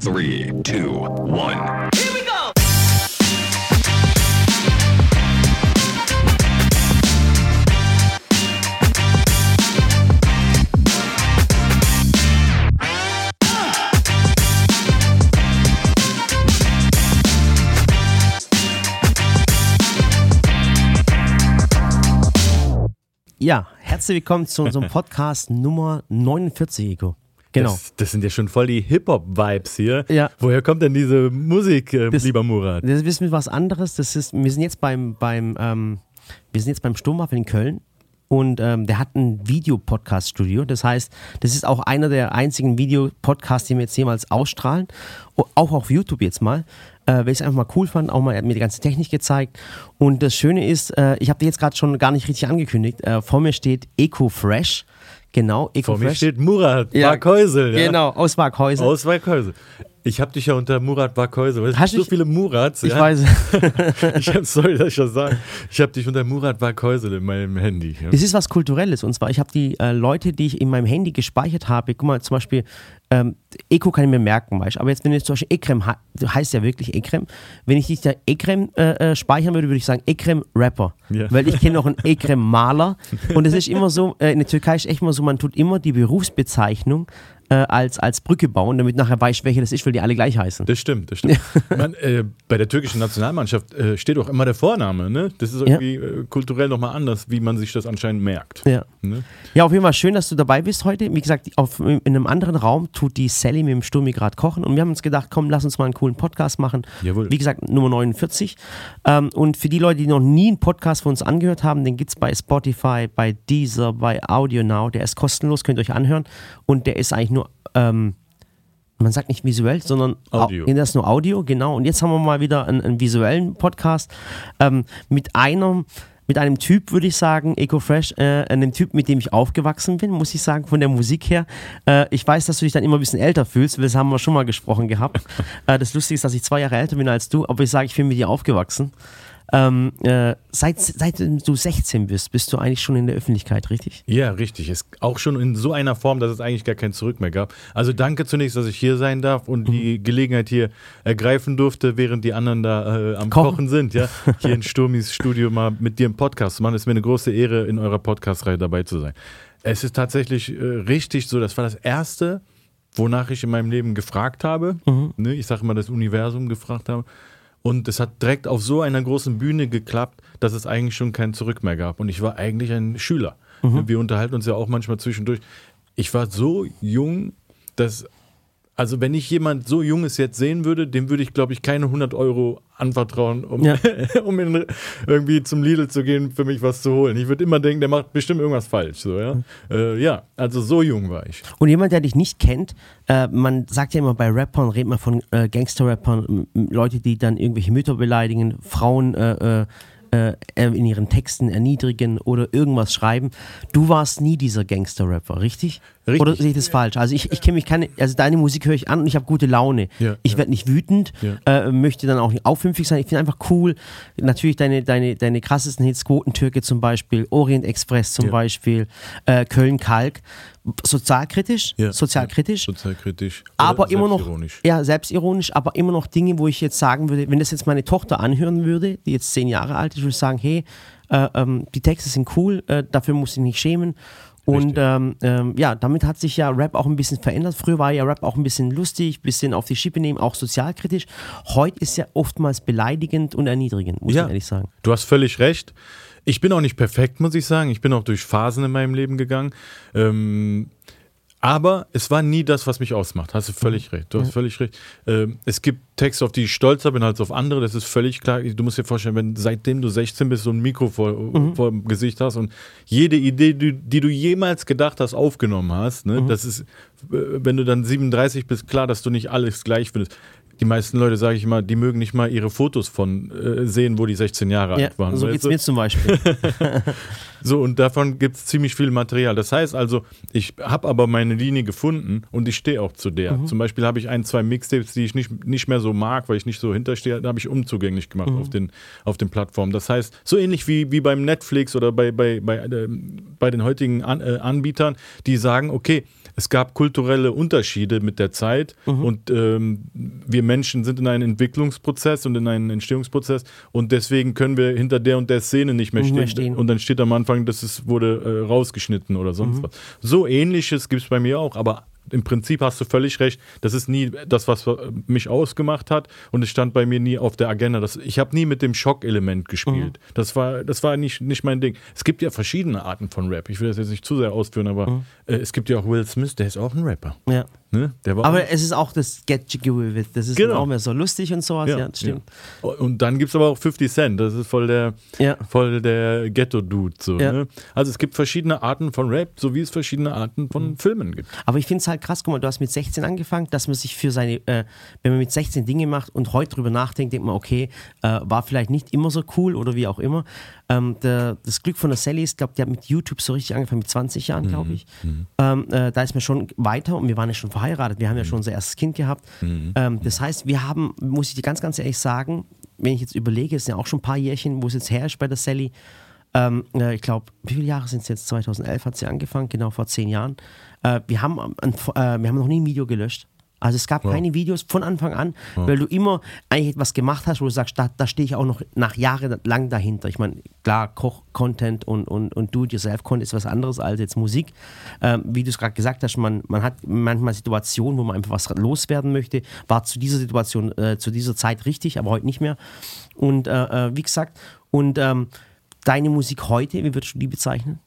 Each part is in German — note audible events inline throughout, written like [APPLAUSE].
Three, two, one. Ja, herzlich willkommen zu unserem [LAUGHS] Podcast Nummer 49, Eko. Genau. Das, das sind ja schon voll die Hip-Hop-Vibes hier. Ja. Woher kommt denn diese Musik, äh, Das- lieber Murat? Das ist was anderes. Das ist, wir sind jetzt beim, beim, ähm, wir sind jetzt beim Sturmwaffel in Köln und ähm, der hat ein Videopodcast-Studio. Das heißt, das ist auch einer der einzigen Videopodcasts, die wir jetzt jemals ausstrahlen. Auch auf YouTube jetzt mal. Äh, weil ich es einfach mal cool fand. Auch mal, er hat mir die ganze Technik gezeigt. Und das Schöne ist, äh, ich habe dir jetzt gerade schon gar nicht richtig angekündigt. Äh, vor mir steht Eco Fresh. Genau, Eco Vor mir steht Murat Ja, Warkhäusel. Ja. Genau, aus Markhäusel. Aus Warkhäusel. Ich habe dich ja unter Murat Warkhäusel. Es Hast gibt so viele Murats. ich ja? weiß. [LAUGHS] Ich hab, sorry, dass ich das sage. Ich habe dich unter Murat Warkhäusel in meinem Handy. Ja. Das ist was Kulturelles. Und zwar, ich habe die äh, Leute, die ich in meinem Handy gespeichert habe, guck mal, zum Beispiel, ähm, Eko kann ich mir merken, weißt du. Aber jetzt, wenn du jetzt zum Beispiel Ekrem, du heißt ja wirklich Ekrem, wenn ich dich da Ekrem äh, äh, speichern würde, würde ich sagen Ekrem Rapper. Ja. Weil ich kenne noch einen Ekrem Maler. Und es ist immer so, äh, in der Türkei ist echt immer so, man tut immer die Berufsbezeichnung äh, als, als Brücke bauen, damit nachher weißt, welche das ist, weil die alle gleich heißen. Das stimmt, das stimmt. [LAUGHS] Man, äh, bei der türkischen Nationalmannschaft äh, steht auch immer der Vorname. Ne? Das ist irgendwie äh, kulturell nochmal anders, wie man sich das anscheinend merkt. Ja. Ne? Ja, auf jeden Fall schön, dass du dabei bist heute. Wie gesagt, auf, in einem anderen Raum tut die Sally mit dem Sturmi gerade kochen und wir haben uns gedacht, komm, lass uns mal einen coolen Podcast machen. Jawohl. Wie gesagt, Nummer 49. Ähm, und für die Leute, die noch nie einen Podcast von uns angehört haben, den gibt es bei Spotify, bei Deezer, bei Audio Now. Der ist kostenlos, könnt ihr euch anhören. Und der ist eigentlich nur, ähm, man sagt nicht visuell, sondern au- Audio. Das ist nur Audio, genau. Und jetzt haben wir mal wieder einen, einen visuellen Podcast ähm, mit einem, mit einem Typ, würde ich sagen, EcoFresh, äh, einem Typ, mit dem ich aufgewachsen bin, muss ich sagen, von der Musik her. Äh, ich weiß, dass du dich dann immer ein bisschen älter fühlst, weil das haben wir schon mal gesprochen gehabt. [LAUGHS] äh, das Lustige ist, dass ich zwei Jahre älter bin als du, aber ich sage, ich bin mit dir aufgewachsen. Ähm, äh, seit, seit du 16 bist, bist du eigentlich schon in der Öffentlichkeit, richtig? Ja, richtig. Ist auch schon in so einer Form, dass es eigentlich gar kein Zurück mehr gab. Also danke zunächst, dass ich hier sein darf und die Gelegenheit hier ergreifen durfte, während die anderen da äh, am Kochen. Kochen. sind, ja. [LAUGHS] Hier in Sturmis Studio mal mit dir im Podcast zu machen. Es ist mir eine große Ehre, in eurer Podcast-Reihe dabei zu sein. Es ist tatsächlich äh, richtig so, das war das erste, wonach ich in meinem Leben gefragt habe. Ne, ich sage mal, das Universum gefragt habe. Und es hat direkt auf so einer großen Bühne geklappt, dass es eigentlich schon kein Zurück mehr gab. Und ich war eigentlich ein Schüler. Wir unterhalten uns ja auch manchmal zwischendurch. Ich war so jung, dass, also wenn ich jemand so Junges jetzt sehen würde, dem würde ich, glaube ich, keine 100 Euro anvertrauen, um, Ja. [LAUGHS] um in, irgendwie zum Lidl zu gehen, für mich was zu holen. Ich würde immer denken, der macht bestimmt irgendwas falsch. So, ja? Äh, ja, also so jung war ich. Und jemand, der dich nicht kennt, äh, man sagt ja immer bei Rappern, redet man von äh, Gangster-Rappern, Leute, die dann irgendwelche Mütter beleidigen, Frauen äh, in ihren Texten erniedrigen oder irgendwas schreiben. Du warst nie dieser Gangster-Rapper, richtig? Richtig. Oder sehe ich das falsch? Also ich, ich kenne mich keine, also deine Musik höre ich an und ich habe gute Laune. Ja, ich ja. werde nicht wütend, Ja. äh, möchte dann auch nicht aufmüpfig sein. Ich finde einfach cool. Natürlich deine, deine, deine krassesten Hits, Quotentürke zum Beispiel, Orient Express zum Ja. Beispiel, äh, Köln Kalk. Sozialkritisch, Ja. sozialkritisch, Sozialkritisch. aber immer noch, selbstironisch. ja, selbstironisch, aber immer noch Dinge, wo ich jetzt sagen würde, wenn das jetzt meine Tochter anhören würde, die jetzt zehn Jahre alt ist, würde ich sagen, hey, äh, ähm, die Texte sind cool, äh, dafür muss ich nicht schämen. Und ähm, ähm, ja, damit hat sich ja Rap auch ein bisschen verändert. Früher war ja Rap auch ein bisschen lustig, ein bisschen auf die Schippe nehmen, auch sozialkritisch. Heute ist ja oftmals beleidigend und erniedrigend, muss Ja. man ehrlich sagen. Du hast völlig recht. Ich bin auch nicht perfekt, muss ich sagen. Ich bin auch durch Phasen in meinem Leben gegangen. Ähm, aber es war nie das, was mich ausmacht. Hast du völlig recht. Du hast völlig recht. Ähm, es gibt Texte, auf die ich stolzer bin als auf andere. Das ist völlig klar. Du musst dir vorstellen, wenn seitdem du 16 bist, so ein Mikro vor, vor dem Gesicht hast und jede Idee, die, die du jemals gedacht hast, aufgenommen hast, ne, das ist, wenn du dann 37 bist, klar, dass du nicht alles gleich findest. Die meisten Leute, sage ich mal, die mögen nicht mal ihre Fotos von äh, sehen, wo die 16 Jahre Ja, alt waren. so geht's du? mir zum Beispiel. [LAUGHS] So, und davon gibt es ziemlich viel Material. Das heißt also, ich habe aber meine Linie gefunden und ich stehe auch zu der. Zum Beispiel habe ich ein, zwei Mixtapes, die ich nicht, nicht mehr so mag, weil ich nicht so hinterstehe, da habe ich unzugänglich gemacht auf, den, auf den Plattformen. Das heißt, so ähnlich wie, wie beim Netflix oder bei, bei, bei, äh, bei den heutigen An äh, Anbietern, die sagen, okay, es gab kulturelle Unterschiede mit der Zeit und ähm, wir Menschen sind in einem Entwicklungsprozess und in einem Entstehungsprozess und deswegen können wir hinter der und der Szene nicht mehr Nicht stehen. mehr stehen. Und dann steht am Anfang, dass es wurde äh, rausgeschnitten oder sonst was. So ähnliches gibt es bei mir auch, aber im Prinzip hast du völlig recht. Das ist nie das, was mich ausgemacht hat. Und es stand bei mir nie auf der Agenda. Das, ich habe nie mit dem Schockelement gespielt. Das war, das war nicht, nicht mein Ding. Es gibt ja verschiedene Arten von Rap. Ich will das jetzt nicht zu sehr ausführen, aber äh, es gibt ja auch Will Smith, der ist auch ein Rapper. Ja. Ne? Aber es ist auch das Get Jiggy with it. Das ist Genau. auch mehr so lustig und sowas. Ja, das stimmt. Ja. Und dann gibt es aber auch 50 Cent, das ist voll der, Ja. voll der Ghetto-Dude. So, Ja. ne? Also es gibt verschiedene Arten von Rap, so wie es verschiedene Arten von Filmen gibt. Aber ich finde es halt krass, guck mal, du hast mit 16 angefangen, dass man sich für seine, äh, wenn man mit 16 Dinge macht und heute drüber nachdenkt, denkt man, okay, äh, war vielleicht nicht immer so cool oder wie auch immer. Ähm, der, das Glück von der Sally ist, glaube die hat mit YouTube so richtig angefangen, mit 20 Jahren, glaube ich. Ähm, äh, da ist man schon weiter und wir waren ja schon verheiratet, wir haben ja schon unser erstes Kind gehabt. Ähm, das heißt, wir haben, muss ich dir ganz, ganz ehrlich sagen, wenn ich jetzt überlege, es sind ja auch schon ein paar Jährchen, wo es jetzt her ist bei der Sally, ähm, äh, ich glaube, wie viele Jahre sind es jetzt? 2011 hat sie angefangen, genau vor zehn Jahren. Äh, wir, haben, äh, wir haben noch nie ein Video gelöscht. Also es gab keine Videos von Anfang an, weil du immer eigentlich etwas gemacht hast, wo du sagst, da, da stehe ich auch noch nach Jahren lang dahinter. Ich meine, klar, Koch-Content und, und, und Do-it-yourself-Content ist was anderes als jetzt Musik. Ähm, wie du es gerade gesagt hast, man, man hat manchmal Situationen, wo man einfach was loswerden möchte. War zu dieser Situation, äh, zu dieser Zeit richtig, aber heute nicht mehr. Und äh, äh, wie gesagt, und ähm, deine Musik heute, wie würdest du die bezeichnen?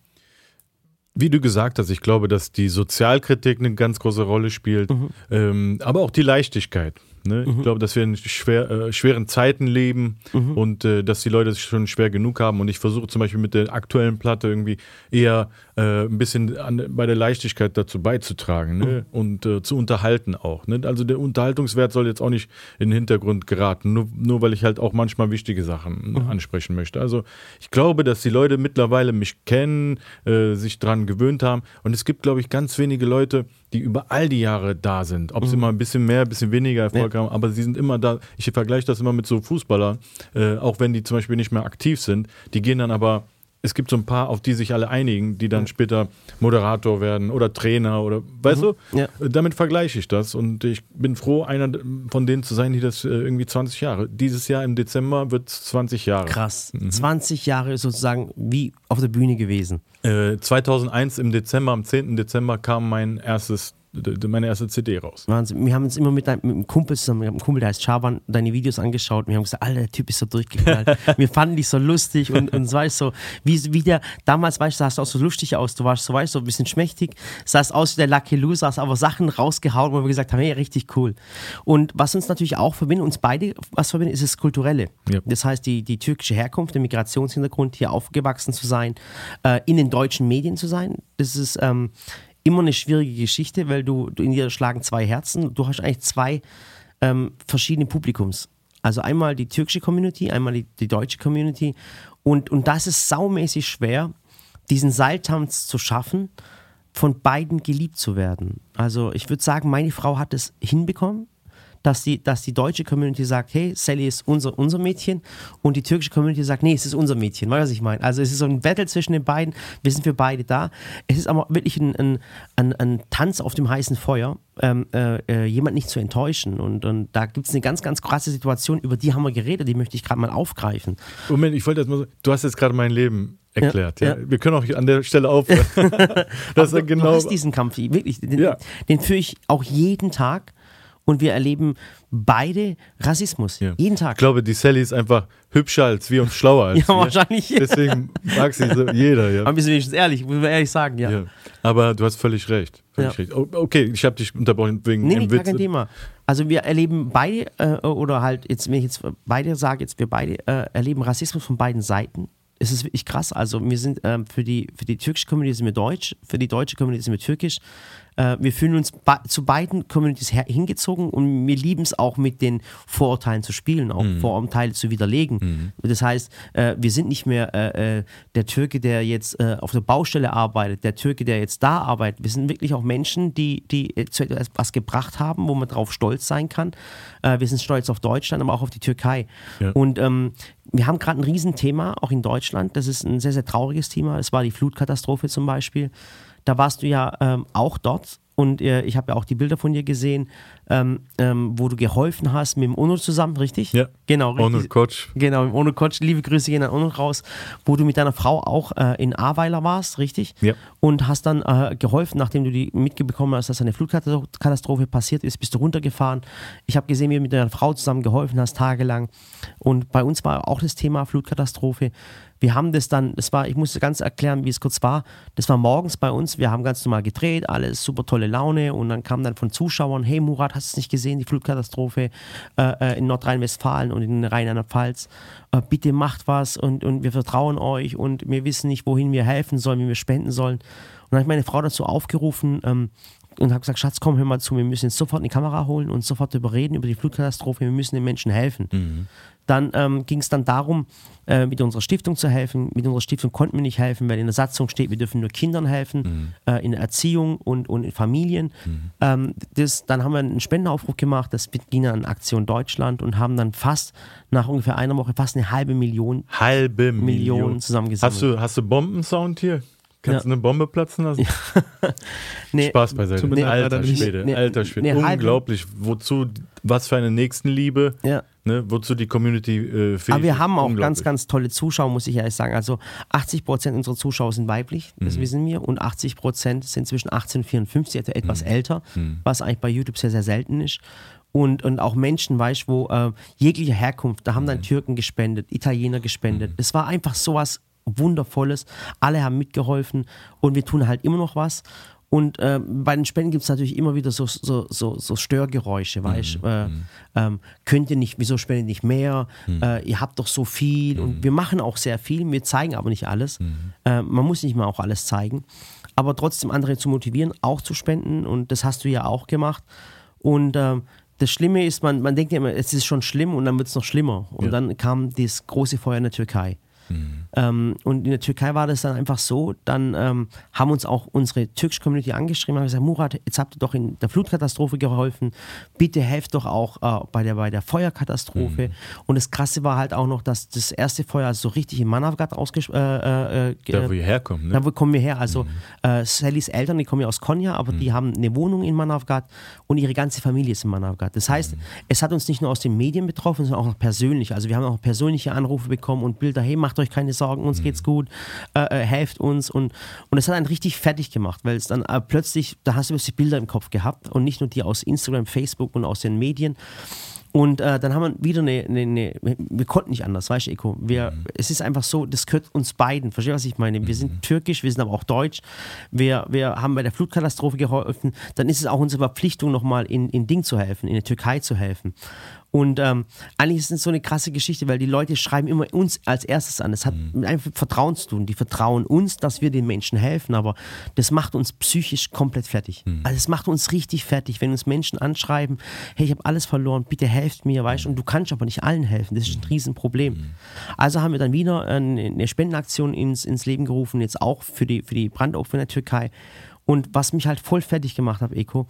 Wie du gesagt hast, ich glaube, dass die Sozialkritik eine ganz große Rolle spielt, ähm, aber auch die Leichtigkeit. Ne? Ich glaube, dass wir in schwer, äh, schweren Zeiten leben und äh, dass die Leute es schon schwer genug haben. Und ich versuche zum Beispiel mit der aktuellen Platte irgendwie eher äh, ein bisschen an, bei der Leichtigkeit dazu beizutragen ne? und äh, zu unterhalten auch. Ne? Also der Unterhaltungswert soll jetzt auch nicht in den Hintergrund geraten, nur, nur weil ich halt auch manchmal wichtige Sachen ansprechen möchte. Also ich glaube, dass die Leute mittlerweile mich kennen, äh, sich dran gewöhnt haben. Und es gibt, glaube ich, ganz wenige Leute, die über all die Jahre da sind. Ob sie mal ein bisschen mehr, ein bisschen weniger Erfolg haben, aber sie sind immer da. Ich vergleiche das immer mit so Fußballern, äh, auch wenn die zum Beispiel nicht mehr aktiv sind. Die gehen dann aber, es gibt so ein paar, auf die sich alle einigen, die dann später Moderator werden oder Trainer oder, weißt du? Ja. Damit vergleiche ich das und ich bin froh, einer von denen zu sein, die das äh, irgendwie 20 Jahre. Dieses Jahr im Dezember wird es 20 Jahre. Krass. 20 Jahre sozusagen wie auf der Bühne gewesen. Äh, 2001 im Dezember, am 10. Dezember kam mein erstes, meine erste CD raus. Wahnsinn. Wir haben uns immer mit, dein, mit einem Kumpel zusammen, wir haben einen Kumpel, der heißt Schaban, deine Videos angeschaut. Wir haben gesagt, Alter, der Typ ist so durchgeknallt. [LAUGHS] wir fanden dich so lustig und, und so, weißt so, wie, wie der, damals, weißt du, sahst du auch so lustig aus. Du warst so, weißt du, so ein bisschen schmächtig, sahst aus wie der Lucky Loser, hast aber Sachen rausgehauen, wo wir gesagt haben, hey, richtig cool. Und was uns natürlich auch verbindet, uns beide, was verbindet, ist das Kulturelle. Ja. Das heißt, die, die türkische Herkunft, der Migrationshintergrund, hier aufgewachsen zu sein, äh, in den deutschen Medien zu sein, das ist ähm, immer eine schwierige Geschichte, weil du, du in dir schlagen zwei Herzen. Du hast eigentlich zwei ähm, verschiedene Publikums. Also einmal die türkische Community, einmal die, die deutsche Community. Und, und das ist saumäßig schwer, diesen Seiltanz zu schaffen, von beiden geliebt zu werden. Also ich würde sagen, meine Frau hat es hinbekommen, dass die, dass die deutsche Community sagt, hey, Sally ist unser, unser Mädchen und die türkische Community sagt, nee, es ist unser Mädchen. Weißt du, was ich meine? Also es ist so ein Battle zwischen den beiden, wir sind für beide da. Es ist aber wirklich ein, ein, ein, ein Tanz auf dem heißen Feuer, ähm, äh, äh, jemand nicht zu enttäuschen. Und, und da gibt es eine ganz, ganz krasse Situation, über die haben wir geredet, die möchte ich gerade mal aufgreifen. Moment, ich wollte jetzt mal so, du hast jetzt gerade mein Leben erklärt. Ja, ja. Wir können auch an der Stelle aufhören. [LAUGHS] das ja du, genau. du hast diesen Kampf, wirklich, den, Ja. den führe ich auch jeden Tag und wir erleben beide Rassismus. Ja. Jeden Tag. Ich glaube, die Sally ist einfach hübscher als wir und schlauer als [LAUGHS] Ja, wir. wahrscheinlich. Deswegen mag sie so jeder, ja. Aber wir sind wenigstens ehrlich, muss man ehrlich sagen, ja. ja. Aber du hast völlig recht. Völlig recht. Okay, ich habe dich unterbrochen wegen Nee, nee, einem gar Witz. kein Thema. Also wir erleben beide, äh, oder halt, jetzt, wenn ich jetzt beide sage, jetzt wir beide äh, erleben Rassismus von beiden Seiten. Es ist wirklich krass. Also wir sind ähm, für, die, für die türkische Community sind wir deutsch, für die deutsche Community sind wir türkisch. Äh, wir fühlen uns zu beiden Communities hingezogen und wir lieben es auch mit den Vorurteilen zu spielen, auch Vorurteile zu widerlegen. Das heißt, äh, wir sind nicht mehr äh, äh, der Türke, der jetzt äh, auf der Baustelle arbeitet, der Türke, der jetzt da arbeitet. Wir sind wirklich auch Menschen, die, die zu etwas gebracht haben, wo man drauf stolz sein kann. Wir sind stolz auf Deutschland, aber auch auf die Türkei. Ja. Und ähm, wir haben gerade ein Riesenthema, auch in Deutschland. Das ist ein sehr, sehr trauriges Thema. Das war die Flutkatastrophe zum Beispiel. Da warst du ja ähm, auch dort und äh, ich habe ja auch die Bilder von dir gesehen, ähm, ähm, wo du geholfen hast mit dem UNO zusammen, richtig? Ja. Genau, richtig. Onur Coach. Genau, im UNO Coach, liebe Grüße gehen an UNO raus, wo du mit deiner Frau auch äh, in Ahrweiler warst, richtig? Ja. Und hast dann äh, geholfen, nachdem du die mitbekommen hast, dass eine Flutkatastrophe passiert ist, bist du runtergefahren. Ich habe gesehen, wie du mit deiner Frau zusammen geholfen hast, tagelang. Und bei uns war auch das Thema Flutkatastrophe. Wir haben das dann, das war, ich muss ganz erklären, wie es kurz war. Das war morgens bei uns, wir haben ganz normal gedreht, alles super tolle Laune und dann kam dann von Zuschauern, hey Murat, hast du es nicht gesehen, die Flutkatastrophe äh, äh, in Nordrhein-Westfalen und in Rheinland-Pfalz? Äh, bitte macht was und, und wir vertrauen euch und wir wissen nicht, wohin wir helfen sollen, wie wir spenden sollen. Und dann habe ich meine Frau dazu aufgerufen, ähm, und habe gesagt, Schatz, komm, hör mal zu, wir müssen jetzt sofort eine Kamera holen und sofort darüber reden, über die Flutkatastrophe, wir müssen den Menschen helfen. Dann ähm, ging es dann darum, äh, mit unserer Stiftung zu helfen. Mit unserer Stiftung konnten wir nicht helfen, weil in der Satzung steht, wir dürfen nur Kindern helfen, äh, in Erziehung und, und in Familien. Ähm, das, dann haben wir einen Spendenaufruf gemacht, das ging an Aktion Deutschland und haben dann fast nach ungefähr einer Woche fast eine halbe Million Halbe Millionen Million. zusammengesammelt. Hast du, hast du Bombensound hier? Kannst Ja. du eine Bombe platzen lassen? [LAUGHS] Nee, Spaß beiseite. Leid, alter. Schwede, Nee, alter Schwede. nee, halbe- Unglaublich. Wozu, was für eine Nächstenliebe, Ja. ne? wozu die Community äh, fähig Aber wir haben auch ganz, ganz tolle Zuschauer, muss ich ehrlich sagen. Also 80 Prozent unserer Zuschauer sind weiblich, Mhm. das wissen wir. Und 80 Prozent sind zwischen 18 und 54, also etwas Mhm. älter, was eigentlich bei YouTube sehr, sehr selten ist. Und, und auch Menschen, weißt du, wo äh, jeglicher Herkunft, da haben Mhm. dann Türken gespendet, Italiener gespendet. Das war einfach sowas Wundervolles. Alle haben mitgeholfen und wir tun halt immer noch was. Und äh, bei den Spenden gibt es natürlich immer wieder so, so, so, so Störgeräusche, weißt du? Äh, ähm, könnt ihr nicht, wieso spendet nicht mehr? Äh, ihr habt doch so viel. Und wir machen auch sehr viel, wir zeigen aber nicht alles. Äh, man muss nicht mal auch alles zeigen. Aber trotzdem andere zu motivieren, auch zu spenden. Und das hast du ja auch gemacht. Und ähm, das Schlimme ist, man, man denkt ja immer, es ist schon schlimm und dann wird es noch schlimmer. Und Ja. dann kam das große Feuer in der Türkei. Ähm, und in der Türkei war das dann einfach so, dann ähm, haben uns auch unsere türkische Community angeschrieben, haben gesagt, Murat, jetzt habt ihr doch in der Flutkatastrophe geholfen, bitte helft doch auch äh, bei, der, bei der Feuerkatastrophe. Und das Krasse war halt auch noch, dass das erste Feuer so richtig in Manavgat ausgesch... Äh, äh, äh, Da, wo ihr herkommt, ne? da wo kommen wir her. Also äh, Sallys Eltern, die kommen ja aus Konya, aber die haben eine Wohnung in Manavgat und ihre ganze Familie ist in Manavgat. Das heißt, es hat uns nicht nur aus den Medien betroffen, sondern auch noch persönlich. Also wir haben auch persönliche Anrufe bekommen und Bilder, hey, macht euch keine Sorgen, uns geht's gut, äh, äh, helft uns. Und, und es hat einen richtig fertig gemacht, weil es dann äh, plötzlich, da hast du plötzlich Bilder im Kopf gehabt und nicht nur die aus Instagram, Facebook und aus den Medien. Und äh, dann haben wir wieder eine, eine, eine, wir konnten nicht anders, weißt du, Eko. Wir, Es ist einfach so, das gehört uns beiden. Verstehst du, was ich meine? Wir sind türkisch, wir sind aber auch deutsch. Wir, wir haben bei der Flutkatastrophe geholfen. Dann ist es auch unsere Verpflichtung, nochmal in, in Ding zu helfen, in der Türkei zu helfen. Und ähm, eigentlich ist es so eine krasse Geschichte, weil die Leute schreiben immer uns als erstes an. Das hat mit einfach mit Vertrauen zu tun. Die vertrauen uns, dass wir den Menschen helfen, aber das macht uns psychisch komplett fertig. Also es macht uns richtig fertig, wenn uns Menschen anschreiben, hey, ich habe alles verloren, bitte helft mir, weißt du, und du kannst aber nicht allen helfen. Das ist ein Riesenproblem. Also haben wir dann wieder eine, eine Spendenaktion ins, ins Leben gerufen, jetzt auch für die, für die Brandopfer in der Türkei. Und was mich halt voll fertig gemacht hat, Eko,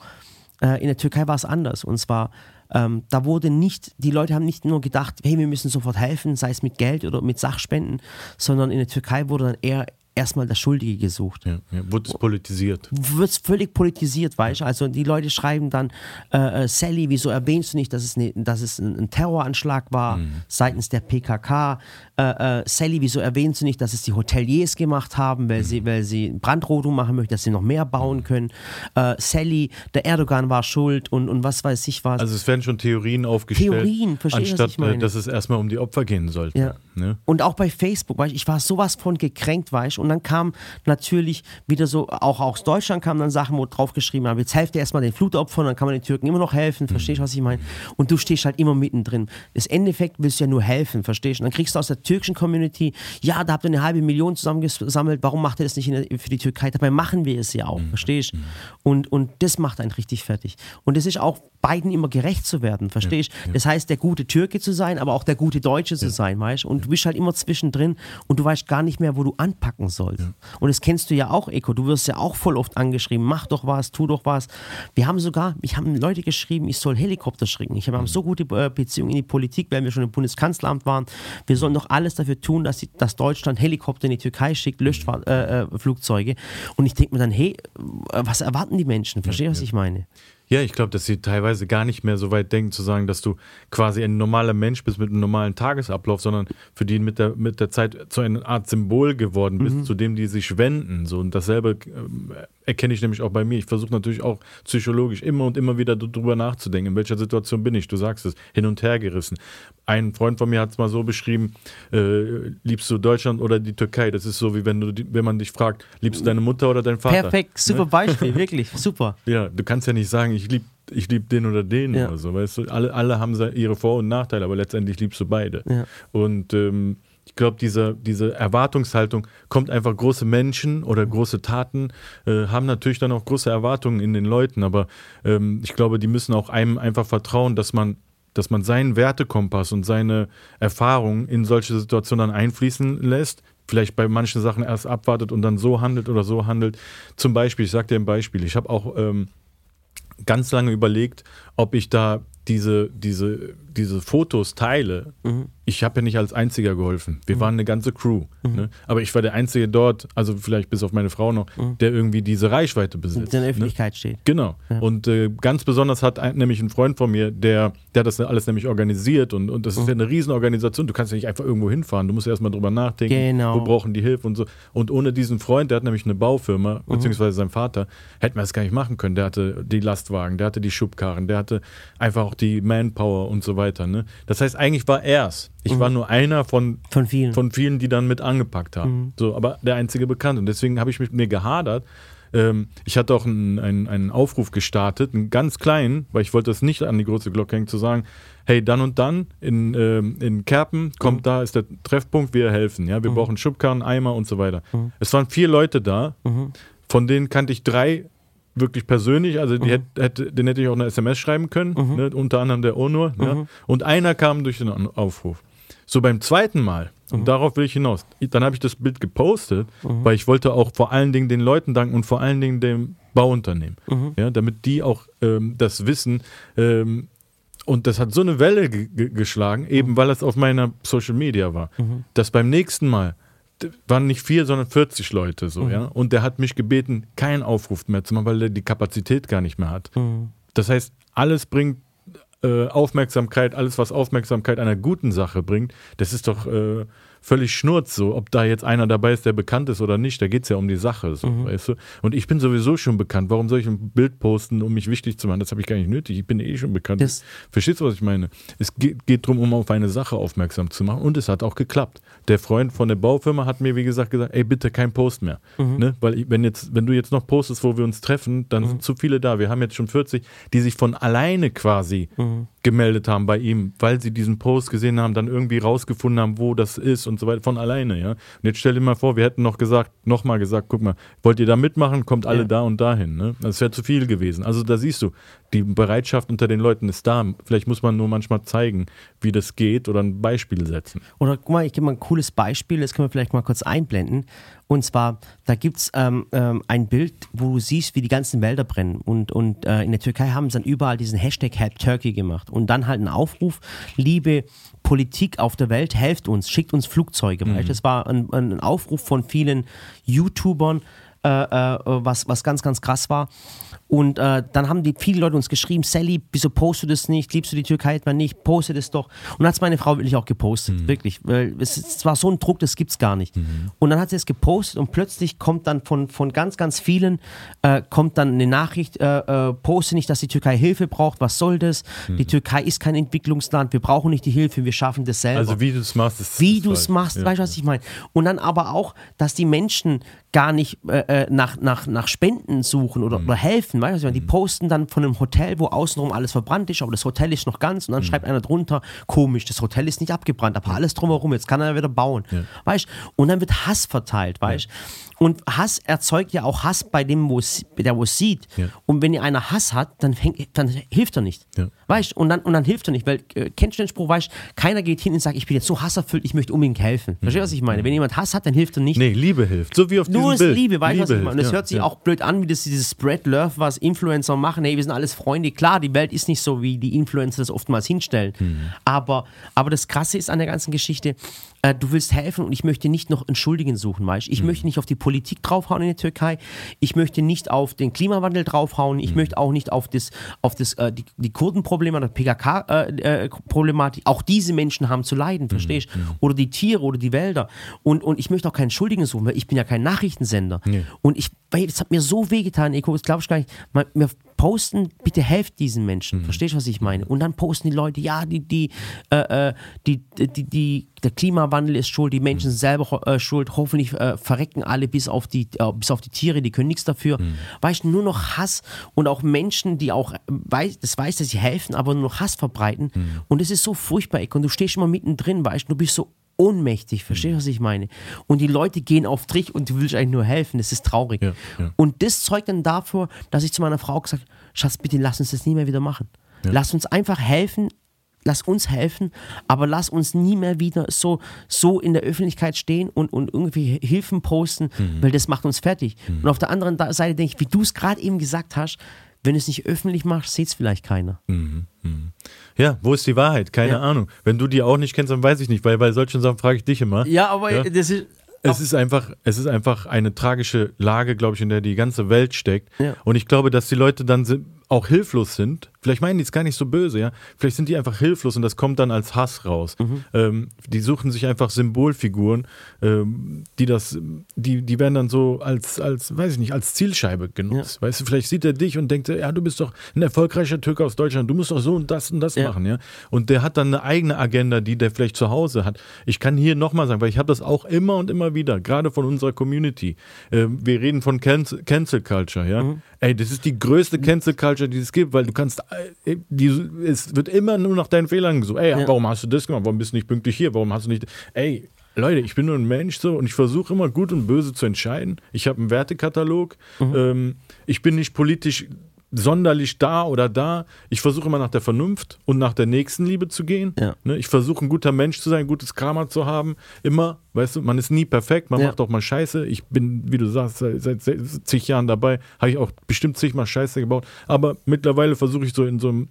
äh, in der Türkei war es anders. Und zwar, ähm, da wurde nicht, die Leute haben nicht nur gedacht, hey, wir müssen sofort helfen, sei es mit Geld oder mit Sachspenden, sondern in der Türkei wurde dann eher erstmal der Schuldige gesucht. Ja, ja. Wurde es politisiert. Wird völlig politisiert, weißt du? Also die Leute schreiben dann, äh, äh, Sally, wieso erwähnst du nicht, dass es, ne, dass es ein, Terroranschlag war seitens der PKK? Äh, äh, Sally, wieso erwähnst du nicht, dass es die Hoteliers gemacht haben, weil, sie, weil sie Brandrodung machen möchten, dass sie noch mehr bauen können? Äh, Sally, der Erdogan war schuld und, und was weiß ich was. Also es werden schon Theorien aufgestellt, Theorien, anstatt äh, dass es erstmal um die Opfer gehen sollte. Ja. Ne? Und auch bei Facebook, weißt, ich war sowas von gekränkt, weißt, du, Und dann kam natürlich wieder so, auch aus Deutschland kamen dann Sachen, wo drauf geschrieben haben, jetzt helft ihr erstmal den Flutopfern, dann kann man den Türken immer noch helfen, verstehst du, was ich meine? Und du stehst halt immer mittendrin. Das Endeffekt willst du ja nur helfen, verstehst du? Und dann kriegst du aus der türkischen Community, ja, da habt ihr eine halbe Million zusammengesammelt, warum macht ihr das nicht der, für die Türkei? Dabei machen wir es ja auch, verstehst du? Und, und das macht einen richtig fertig. Und es ist auch beiden immer gerecht zu werden, verstehst du? Das heißt, der gute Türke zu sein, aber auch der gute Deutsche zu sein, weißt du? Und du bist halt immer zwischendrin und du weißt gar nicht mehr, wo du anpacken sollst. Und das kennst du ja auch, Eko. Du wirst ja auch voll oft angeschrieben, mach doch was, tu doch was. Wir haben sogar, ich habe Leute geschrieben, ich soll Helikopter schicken. Ich habe so gute äh, Beziehungen in die Politik, weil wir schon im Bundeskanzleramt waren. Wir sollen doch alles dafür tun, dass, die, dass Deutschland Helikopter in die Türkei schickt, Löschflugzeuge. Äh, äh, und ich denke mir dann, hey, äh, was erwarten die Menschen? Verstehst du, was ich meine? Ja, ich glaube, dass sie teilweise gar nicht mehr so weit denken, zu sagen, dass du quasi ein normaler Mensch bist mit einem normalen Tagesablauf, sondern für die mit der, mit der Zeit zu einer Art Symbol geworden bist, mhm. zu dem die sich wenden. So. Und dasselbe äh, erkenne ich nämlich auch bei mir. Ich versuche natürlich auch psychologisch immer und immer wieder darüber nachzudenken, in welcher Situation bin ich. Du sagst es, hin und her gerissen. Ein Freund von mir hat es mal so beschrieben, äh, liebst du Deutschland oder die Türkei? Das ist so, wie wenn, du, wenn man dich fragt, liebst du deine Mutter oder deinen Vater? Perfekt, super ne? Beispiel, wirklich, [LAUGHS] super. Ja, du kannst ja nicht sagen, ich liebe ich liebe den oder den ja. oder so, weißt du? Alle, alle haben ihre Vor- und Nachteile, aber letztendlich liebst du beide. Ja. Und ähm, ich glaube, diese, diese Erwartungshaltung kommt einfach große Menschen oder große Taten, äh, haben natürlich dann auch große Erwartungen in den Leuten, aber ähm, ich glaube, die müssen auch einem einfach vertrauen, dass man, dass man seinen Wertekompass und seine Erfahrungen in solche Situationen dann einfließen lässt. Vielleicht bei manchen Sachen erst abwartet und dann so handelt oder so handelt. Zum Beispiel, ich sage dir ein Beispiel, ich habe auch ähm, ganz lange überlegt, ob ich da diese, diese, diese Fotos teile, mhm. Ich habe ja nicht als Einziger geholfen. Wir mhm. waren eine ganze Crew. Mhm. Ne? Aber ich war der Einzige dort, also vielleicht bis auf meine Frau noch, mhm. der irgendwie diese Reichweite besitzt. In der Öffentlichkeit ne? steht. Genau. Ja. Und äh, ganz besonders hat ein, nämlich ein Freund von mir, der, der das alles nämlich organisiert und, und das ist mhm. ja eine Riesenorganisation. Du kannst ja nicht einfach irgendwo hinfahren. Du musst erstmal drüber nachdenken, genau. wo brauchen die Hilfe und so. Und ohne diesen Freund, der hat nämlich eine Baufirma, mhm. beziehungsweise sein Vater, hätten wir das gar nicht machen können. Der hatte die Lastwagen, der hatte die Schubkarren, der hatte einfach auch die Manpower und so weiter. Ne? Das heißt, eigentlich war er es. Ich mhm. war nur einer von, von, vielen. von vielen, die dann mit angepackt haben. Mhm. So, aber der einzige bekannt. Und deswegen habe ich mit mir gehadert. Ähm, ich hatte auch einen, einen, einen, Aufruf gestartet, einen ganz kleinen, weil ich wollte das nicht an die große Glocke hängen, zu sagen, hey, dann und dann in, ähm, in Kerpen kommt mhm. da, ist der Treffpunkt, wir helfen. Ja? Wir mhm. brauchen Schubkarren, Eimer und so weiter. Mhm. Es waren vier Leute da, mhm. von denen kannte ich drei wirklich persönlich, also die mhm. hätte, hätte, den hätte ich auch eine SMS schreiben können, mhm. ne, unter anderem der Onur. Mhm. Ja, und einer kam durch den Aufruf. So beim zweiten Mal, und mhm. darauf will ich hinaus, dann habe ich das Bild gepostet, mhm. weil ich wollte auch vor allen Dingen den Leuten danken und vor allen Dingen dem Bauunternehmen, mhm. ja, damit die auch ähm, das wissen. Ähm, und das hat so eine Welle geschlagen, eben weil es auf meiner Social Media war, dass beim nächsten Mal waren nicht vier, sondern 40 Leute so, mhm. ja. Und der hat mich gebeten, keinen Aufruf mehr zu machen, weil er die Kapazität gar nicht mehr hat. Mhm. Das heißt, alles bringt äh, Aufmerksamkeit, alles, was Aufmerksamkeit einer guten Sache bringt, das ist doch äh, völlig schnurz, so, ob da jetzt einer dabei ist, der bekannt ist oder nicht. Da geht es ja um die Sache, so, mhm. weißt du? Und ich bin sowieso schon bekannt. Warum soll ich ein Bild posten, um mich wichtig zu machen? Das habe ich gar nicht nötig. Ich bin eh schon bekannt. Das Verstehst du, was ich meine? Es geht, geht darum, um auf eine Sache aufmerksam zu machen. Und es hat auch geklappt. Der Freund von der Baufirma hat mir, wie gesagt, gesagt, ey, bitte kein Post mehr. Mhm. Ne? Weil ich, wenn, jetzt, wenn du jetzt noch postest, wo wir uns treffen, dann mhm. sind zu viele da. Wir haben jetzt schon 40, die sich von alleine quasi mhm. Gemeldet haben bei ihm, weil sie diesen Post gesehen haben, dann irgendwie rausgefunden haben, wo das ist und so weiter, von alleine, ja. Und jetzt stell dir mal vor, wir hätten noch gesagt, nochmal gesagt, guck mal, wollt ihr da mitmachen, kommt alle ja. da und dahin, ne? Das wäre zu viel gewesen. Also da siehst du, die Bereitschaft unter den Leuten ist da. Vielleicht muss man nur manchmal zeigen, wie das geht oder ein Beispiel setzen. Oder guck mal, ich gebe mal ein cooles Beispiel, das können wir vielleicht mal kurz einblenden. Und zwar, da gibt es ähm, ähm, ein Bild, wo du siehst, wie die ganzen Wälder brennen. Und, und äh, in der Türkei haben sie dann überall diesen Hashtag Help Turkey gemacht. Und dann halt einen Aufruf, liebe Politik auf der Welt, helft uns, schickt uns Flugzeuge. Mhm. Das war ein, ein, Aufruf von vielen YouTubern, äh, äh, was, was ganz, ganz krass war. Und äh, dann haben die viele Leute uns geschrieben, Sally, wieso postest du das nicht? Liebst du die Türkei etwa nicht? Poste das doch. Und dann hat meine Frau wirklich auch gepostet, wirklich. Weil es, es war so ein Druck, das gibt's gar nicht. Und dann hat sie es gepostet und plötzlich kommt dann von, von ganz, ganz vielen, äh, kommt dann eine Nachricht, äh, äh, poste nicht, dass die Türkei Hilfe braucht, was soll das? Die Türkei ist kein Entwicklungsland, wir brauchen nicht die Hilfe, wir schaffen das selber Also wie du es machst, ist wie du es machst, Ja. weißt du, was ich meine? Und dann aber auch, dass die Menschen gar nicht äh, äh, nach, nach, nach Spenden suchen oder, Mhm. oder helfen, weißt du, was ich meine? Die posten dann von einem Hotel, wo außenrum alles verbrannt ist, aber das Hotel ist noch ganz Mhm. und dann schreibt einer drunter, komisch, das Hotel ist nicht abgebrannt, aber alles drumherum, jetzt kann er wieder bauen, weißt du? Und dann wird Hass verteilt, weißt du? Und Hass erzeugt ja auch Hass bei dem, wo es, der wo es sieht. Ja. Und wenn einer Hass hat, dann, fängt, dann hilft er nicht. Ja. Weißt du? Und dann, und dann hilft er nicht, weil äh, kennst du den Spruch, weißt du, keiner geht hin und sagt, ich bin jetzt so hasserfüllt, ich möchte unbedingt helfen. Verstehst du, was ich meine? Wenn jemand Hass hat, dann hilft er nicht. Nee, Liebe hilft. So wie auf Nur diesem ist Bild. Liebe, weißt du, was ich meine? Und das hilft, hört sich ja, auch blöd an, wie das dieses Spread Love, was Influencer machen. Hey, wir sind alles Freunde. Klar, die Welt ist nicht so, wie die Influencer das oftmals hinstellen. Mhm. Aber, aber das Krasse ist an der ganzen Geschichte, äh, du willst helfen und ich möchte nicht noch einen Schuldigen suchen, weißt du? Mhm. Ich möchte nicht auf die Politik draufhauen in der Türkei. Ich möchte nicht auf den Klimawandel draufhauen. Mhm. Ich möchte auch nicht auf das, auf das, äh, die, die Kurdenprobleme oder PKK-Problematik. auch diese Menschen haben zu leiden, verstehst du? Oder die Tiere oder die Wälder. Und, und ich möchte auch keinen Schuldigen suchen, weil ich bin ja kein Nachrichtensender. Und ich, weil das hat mir so wehgetan, Eko, das glaubst du gar nicht. Man, wir posten, bitte helft diesen Menschen. Verstehst du, was ich meine? Und dann posten die Leute, ja, die, die, äh, äh, die, die, die, der Klimawandel ist schuld, die Menschen sind selber äh, schuld, hoffentlich äh, verrecken alle bis auf, die, äh, bis auf die Tiere, die können nichts dafür. Weißt du, nur noch Hass und auch Menschen, die auch, äh, weiß, das weiß, dass sie helfen, aber nur noch Hass verbreiten. Und es ist so furchtbar, Eko, und du stehst immer mittendrin, weißt du, du bist so ohnmächtig, verstehst du, was ich meine? Und die Leute gehen auf Trich und du willst eigentlich nur helfen, das ist traurig. Ja, ja. Und das zeugt dann dafür, dass ich zu meiner Frau gesagt habe, Schatz, bitte lass uns das nie mehr wieder machen. Lass uns einfach helfen, lass uns helfen, aber lass uns nie mehr wieder so, so in der Öffentlichkeit stehen und, und irgendwie Hilfen posten, Mhm. weil das macht uns fertig. Und auf der anderen Seite denke ich, wie du es gerade eben gesagt hast, wenn du es nicht öffentlich machst, sieht es vielleicht keiner. Ja, wo ist die Wahrheit? Keine Ja. Ahnung. Wenn du die auch nicht kennst, dann weiß ich nicht, weil bei solchen Sachen frage ich dich immer. Ja, aber Ja. das ist. Es ist einfach, es ist einfach eine tragische Lage, glaube ich, in der die ganze Welt steckt. Ja. Und ich glaube, dass die Leute dann sind, auch hilflos sind. Vielleicht meinen die es gar nicht so böse, ja. Vielleicht sind die einfach hilflos und das kommt dann als Hass raus. Mhm. Ähm, die suchen sich einfach Symbolfiguren, ähm, die das, die, die werden dann so als, als, weiß ich nicht, als Zielscheibe genutzt. Weißt du, vielleicht sieht er dich und denkt, ja, du bist doch ein erfolgreicher Türke aus Deutschland, du musst doch so und das und das Ja. machen, ja. Und der hat dann eine eigene Agenda, die der vielleicht zu Hause hat. Ich kann hier nochmal sagen, weil ich habe das auch immer und immer wieder, gerade von unserer Community. Ähm, wir reden von Cancel, Cancel Culture, ja. Mhm. Ey, das ist die größte Cancel Culture, die es gibt, weil du kannst, äh, die, es wird immer nur nach deinen Fehlern gesucht. Ey, Ja. warum hast du das gemacht? Warum bist du nicht pünktlich hier? Warum hast du nicht, ey, Leute, ich bin nur ein Mensch so und ich versuche immer gut und böse zu entscheiden. Ich habe einen Wertekatalog. Mhm. Ähm, ich bin nicht politisch sonderlich da oder da. Ich versuche immer nach der Vernunft und nach der Nächstenliebe zu gehen. Ja. Ne? Ich versuche ein guter Mensch zu sein, ein gutes Karma zu haben. Immer, weißt du, man ist nie perfekt, man Ja. macht auch mal Scheiße. Ich bin, wie du sagst, seit, seit zig Jahren dabei, habe ich auch bestimmt zigmal Scheiße gebaut. Aber mittlerweile versuche ich so in so einem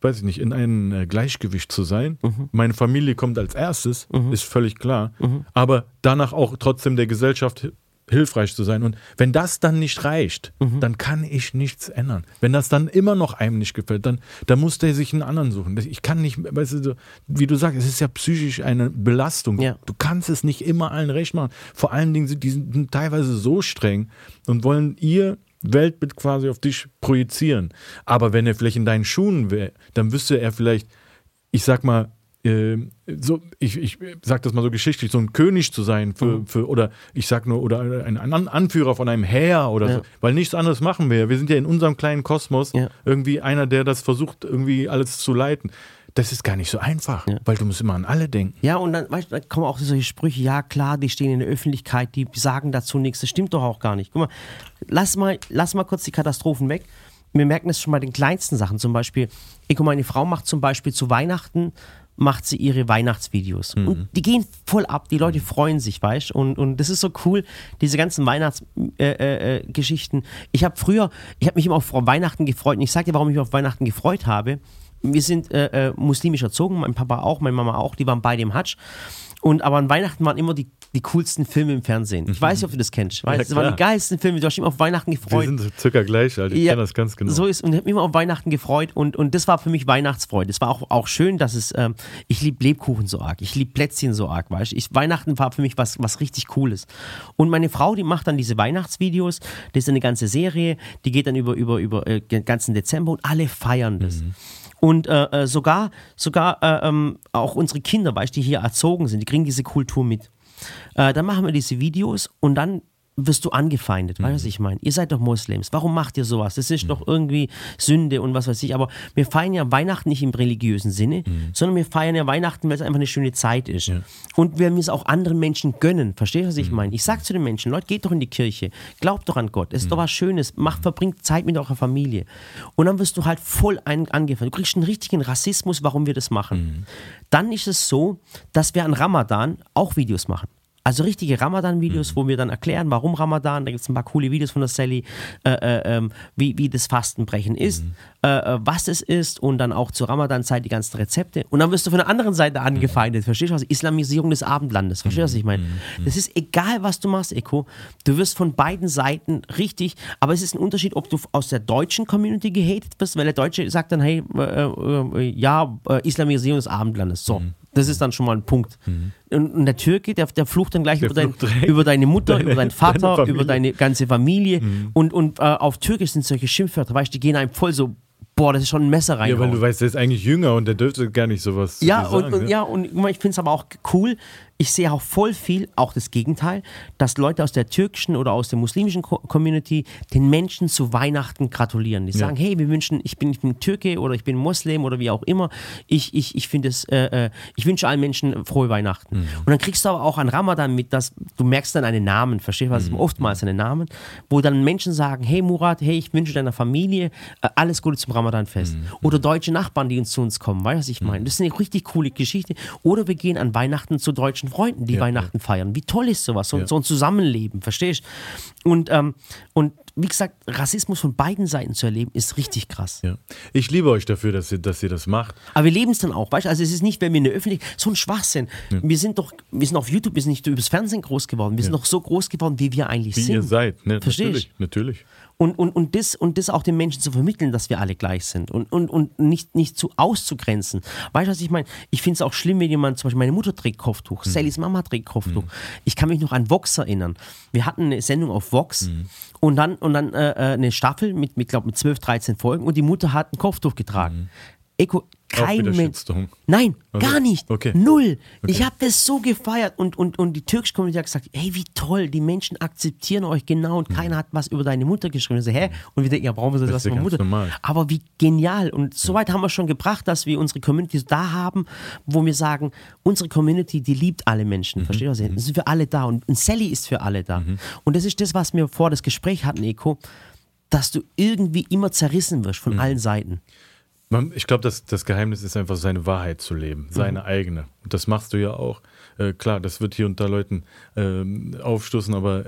weiß ich nicht, in einem äh, Gleichgewicht zu sein. Mhm. Meine Familie kommt als erstes, ist völlig klar. Aber danach auch trotzdem der Gesellschaft hilfreich zu sein. Und wenn das dann nicht reicht, Mhm. dann kann ich nichts ändern. Wenn das dann immer noch einem nicht gefällt, dann, dann muss der sich einen anderen suchen. Ich kann nicht, weißt du, wie du sagst, es ist ja psychisch eine Belastung. Ja. Du kannst es nicht immer allen recht machen. Vor allen Dingen sind die sind teilweise so streng und wollen ihr Weltbild quasi auf dich projizieren. Aber wenn er vielleicht in deinen Schuhen wäre, dann wüsste er vielleicht, ich sag mal, so, ich, ich sag das mal so geschichtlich, so ein König zu sein für, für oder ich sag nur, oder ein, Anführer von einem Heer oder Ja. so. Weil nichts anderes machen wir. Wir sind ja in unserem kleinen Kosmos Ja. irgendwie einer, der das versucht, irgendwie alles zu leiten. Das ist gar nicht so einfach, weil du musst immer an alle denken. Ja, und dann, weißt, dann kommen auch solche Sprüche, ja klar, die stehen in der Öffentlichkeit, die sagen dazu nichts, das stimmt doch auch gar nicht. Guck mal, lass mal, lass mal kurz die Katastrophen weg. Wir merken es schon bei den kleinsten Sachen, zum Beispiel, ich guck, meine Frau macht zum Beispiel zu Weihnachten, macht sie ihre Weihnachtsvideos. Und die gehen voll ab, die Leute freuen sich, weißt du? Und, und das ist so cool, diese ganzen Weihnachtsgeschichten. Äh, äh, Geschichten. ich habe früher, ich habe mich immer auf Weihnachten gefreut und ich sage dir, warum ich mich auf Weihnachten gefreut habe. Wir sind äh, äh, muslimisch erzogen, mein Papa auch, meine Mama auch, die waren beide im Hatsch. Und aber an Weihnachten waren immer die die coolsten Filme im Fernsehen. Ich weiß nicht, ob du das kennst. Weißt, Ja, das waren die geilsten Filme. Du hast dich immer auf Weihnachten Wir gefreut. sind so circa gleich, Alter. Ich Ja, kenne das ganz genau. So ist und ich habe mich immer auf Weihnachten gefreut und, und das war für mich Weihnachtsfreude. Es war auch, auch schön, dass es, ähm, ich liebe Lebkuchen so arg, ich liebe Plätzchen so arg, weißt du. Weihnachten war für mich was, was richtig Cooles. Und meine Frau, die macht dann diese Weihnachtsvideos, das ist eine ganze Serie, die geht dann über, über, über äh, den ganzen Dezember und alle feiern das. Und äh, äh, sogar, sogar äh, ähm, auch unsere Kinder, du, die hier erzogen sind, die kriegen diese Kultur mit. Äh, dann machen wir diese Videos und dann wirst du angefeindet, weißt du, was ich meine? Ihr seid doch Moslems, warum macht ihr sowas? Das ist doch irgendwie Sünde und was weiß ich. Aber wir feiern ja Weihnachten nicht im religiösen Sinne, sondern wir feiern ja Weihnachten, weil es einfach eine schöne Zeit ist. Und wir müssen es auch anderen Menschen gönnen, verstehst du, was ich meine? Ich sag zu den Menschen, Leute, geht doch in die Kirche, glaubt doch an Gott, es ist doch was Schönes, macht, verbringt Zeit mit eurer Familie. Und dann wirst du halt voll ein, angefeindet. Du kriegst einen richtigen Rassismus, warum wir das machen. Dann ist es so, dass wir an Ramadan auch Videos machen. Also richtige Ramadan-Videos, wo wir dann erklären, warum Ramadan, da gibt es ein paar coole Videos von der Sally, äh, äh, ähm, wie, wie das Fastenbrechen ist, äh, äh, was es ist und dann auch zur Ramadan-Zeit die ganzen Rezepte. Und dann wirst du von der anderen Seite angefeindet, verstehst du was? Islamisierung des Abendlandes, verstehst du, was ich meine? Das ist egal, was du machst, Eko, du wirst von beiden Seiten richtig, aber es ist ein Unterschied, ob du aus der deutschen Community gehatet wirst, weil der Deutsche sagt dann, hey, äh, äh, ja, Islamisierung des Abendlandes, so. Das ist dann schon mal ein Punkt. Und, und der Türke, der, der flucht dann gleich über, dein, über deine Mutter, Deine- über deinen deine Vater, Familie. über deine ganze Familie. Und, und äh, auf Türkisch sind solche Schimpfwörter, weißt du, die gehen einem voll so, boah, das ist schon ein Messer rein. ja, weil du weißt, der ist eigentlich jünger und der dürfte gar nicht sowas Ja, und, sagen. und, ne? ja, und ich finde es aber auch cool. Ich sehe auch voll viel, auch das Gegenteil, dass Leute aus der türkischen oder aus der muslimischen Co Community den Menschen zu Weihnachten gratulieren. Die sagen, hey, wir wünschen, ich bin, ich bin Türke oder ich bin Moslem oder wie auch immer. Ich, ich, ich finde es, äh, äh, ich wünsche allen Menschen frohe Weihnachten. Mhm. Und dann kriegst du aber auch an Ramadan mit, dass du merkst dann einen Namen, verstehst du was? Mhm. Oftmals einen Namen, wo dann Menschen sagen, hey Murat, hey, ich wünsche deiner Familie äh, alles Gute zum Ramadanfest. Mhm. Oder deutsche Nachbarn, die uns zu uns kommen, weißt du, was ich meine? Das ist eine richtig coole Geschichte. Oder wir gehen an Weihnachten zu deutschen Freunden, die Ja, Weihnachten feiern. Wie toll ist sowas? So, Ja. so ein Zusammenleben, verstehst du? Und, ähm, und wie gesagt, Rassismus von beiden Seiten zu erleben, ist richtig krass. Ja. Ich liebe euch dafür, dass ihr, dass ihr das macht. Aber wir leben es dann auch, weißt du? Also es ist nicht, wenn wir in der Öffentlichkeit, so ein Schwachsinn. Wir sind doch, wir sind auf YouTube, wir sind nicht übers Fernsehen groß geworden. Wir sind doch so groß geworden, wie wir eigentlich Wie sind. ihr seid. Ne? Verstehst? Natürlich, natürlich. Und, und, und, das, und das auch den Menschen zu vermitteln, dass wir alle gleich sind und, und, und nicht, nicht zu auszugrenzen. Weißt du, was ich meine? Ich finde es auch schlimm, wenn jemand, zum Beispiel meine Mutter trägt Kopftuch, Sallys Mama trägt Kopftuch. Ich kann mich noch an Vox erinnern. Wir hatten eine Sendung auf Vox und dann, und dann äh, äh, eine Staffel mit, mit, glaub, mit 12, 13 Folgen und die Mutter hat ein Kopftuch getragen. Eko, kein Mensch. Nein, Okay. gar nicht. Okay. Null. Ich habe das so gefeiert und, und, und die türkische Community hat gesagt, hey, wie toll, die Menschen akzeptieren euch genau und keiner hat was über deine Mutter geschrieben. Ich so, hä? Und wir denken, ja, brauchen wir das, Das was über Mutter? normal. Aber wie genial. Und so weit haben wir schon gebracht, dass wir unsere Community da haben, wo wir sagen, unsere Community, die liebt alle Menschen. Versteht ihr was? Das sind für alle da und, und Sally ist für alle da. Und das ist das, was wir vor das Gespräch hatten, Eko, dass du irgendwie immer zerrissen wirst von allen Seiten. Man, ich glaube, das, das Geheimnis ist einfach, seine Wahrheit zu leben, seine eigene. Und das machst du ja auch. Äh, klar, das wird hier unter Leuten ähm, aufstoßen, aber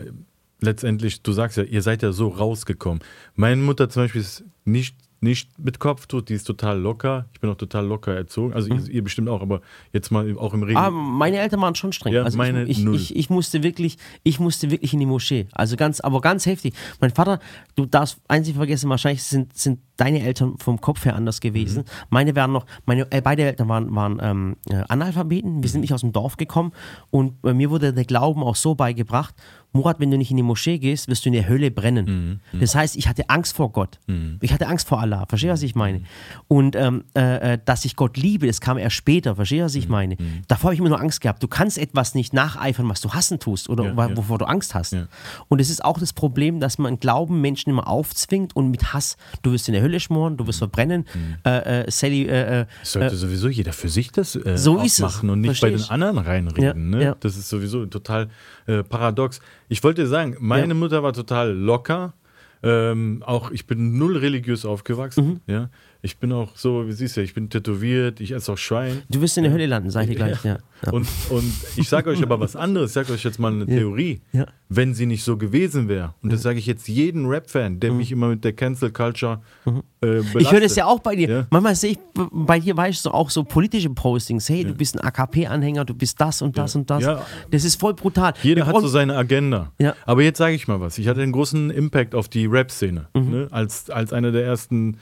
letztendlich, du sagst ja, ihr seid ja so rausgekommen. Meine Mutter zum Beispiel ist nicht, nicht mit Kopftuch, die ist total locker. Ich bin auch total locker erzogen. Also ihr, ihr bestimmt auch, aber jetzt mal auch im Regen. Ah, meine Eltern waren schon streng. Ja, also meine ich, ich, null. ich, ich musste wirklich, ich musste wirklich in die Moschee. Also ganz, aber ganz heftig. Mein Vater, du darfst eins nicht vergessen, wahrscheinlich sind, sind deine Eltern vom Kopf her anders gewesen. Mhm. Meine waren noch, meine äh, beide Eltern waren, waren ähm, äh, Analphabeten. Wir sind nicht aus dem Dorf gekommen und äh, mir wurde der Glauben auch so beigebracht. Murat, wenn du nicht in die Moschee gehst, wirst du in der Hölle brennen. Mhm. Das heißt, ich hatte Angst vor Gott. Ich hatte Angst vor Allah. Verstehst du, was ich meine? Und ähm, äh, äh, dass ich Gott liebe, das kam erst später. Verstehst du, was ich Mhm. meine? Davor habe ich immer nur Angst gehabt. Du kannst etwas nicht nacheifern, was du hassen tust oder Ja, wa- ja. wovor du Angst hast. Ja. Und es ist auch das Problem, dass man Glauben Menschen immer aufzwingt und mit Hass, du wirst in der Hölle schmoren, du wirst verbrennen. Äh, äh, Sally, äh, äh, Sollte sowieso jeder für sich das äh, so machen und nicht Versteh bei den ich. anderen reinreden. Ne? Das ist sowieso total äh, paradox. Ich wollte sagen, meine Ja. Mutter war total locker. Ähm, auch ich bin null religiös aufgewachsen. Mhm. Ja, ich bin auch so, wie siehst du, ich bin tätowiert, ich esse auch Schwein. Du wirst in der Hölle landen, sag ich dir gleich. Ja. Ja. Und, und ich sage euch aber was anderes, ich sage euch jetzt mal eine Theorie. Ja. Wenn sie nicht so gewesen wäre, und das sage ich jetzt jeden Rap-Fan, der mich immer mit der Cancel Culture äh, belastet. Mhm. Ich höre das ja auch bei dir. Ja. Manchmal sehe ich bei dir, weißt du, auch so politische Postings. Hey, du bist ein AKP-Anhänger, du bist das und das und das. Das ist voll brutal. Jeder hat so seine Agenda. Ja. Aber jetzt sage ich mal was. Ich hatte einen großen Impact auf die Rap-Szene. Mhm. Ne? Als, als einer der ersten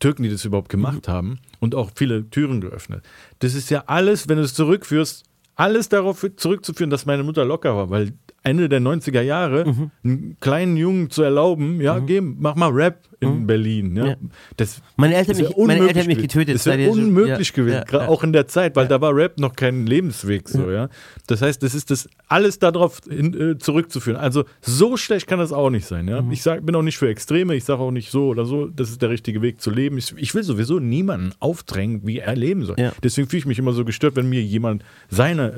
Türken, die das überhaupt gemacht Mhm. haben und auch viele Türen geöffnet. Das ist ja alles, wenn du es zurückführst, alles darauf zurückzuführen, dass meine Mutter locker war, weil Ende der 90er Jahre Mhm. einen kleinen Jungen zu erlauben, ja, geh, mach mal Rap in Berlin. Ja. Mhm. Ja. Das, Meine Eltern wär mich- meine Eltern haben mich getötet, Das wäre unmöglich ja, gewesen, ja, auch in der Zeit, weil da war Rap noch kein Lebensweg so, ja. Das heißt, das ist das alles darauf hin, äh, zurückzuführen. Also so schlecht kann das auch nicht sein, ja. Mhm. Ich sag, bin auch nicht für Extreme, ich sage auch nicht so oder so, das ist der richtige Weg zu leben. Ich, ich will sowieso niemanden aufdrängen, wie er leben soll. Deswegen fühle ich mich immer so gestört, wenn mir jemand seine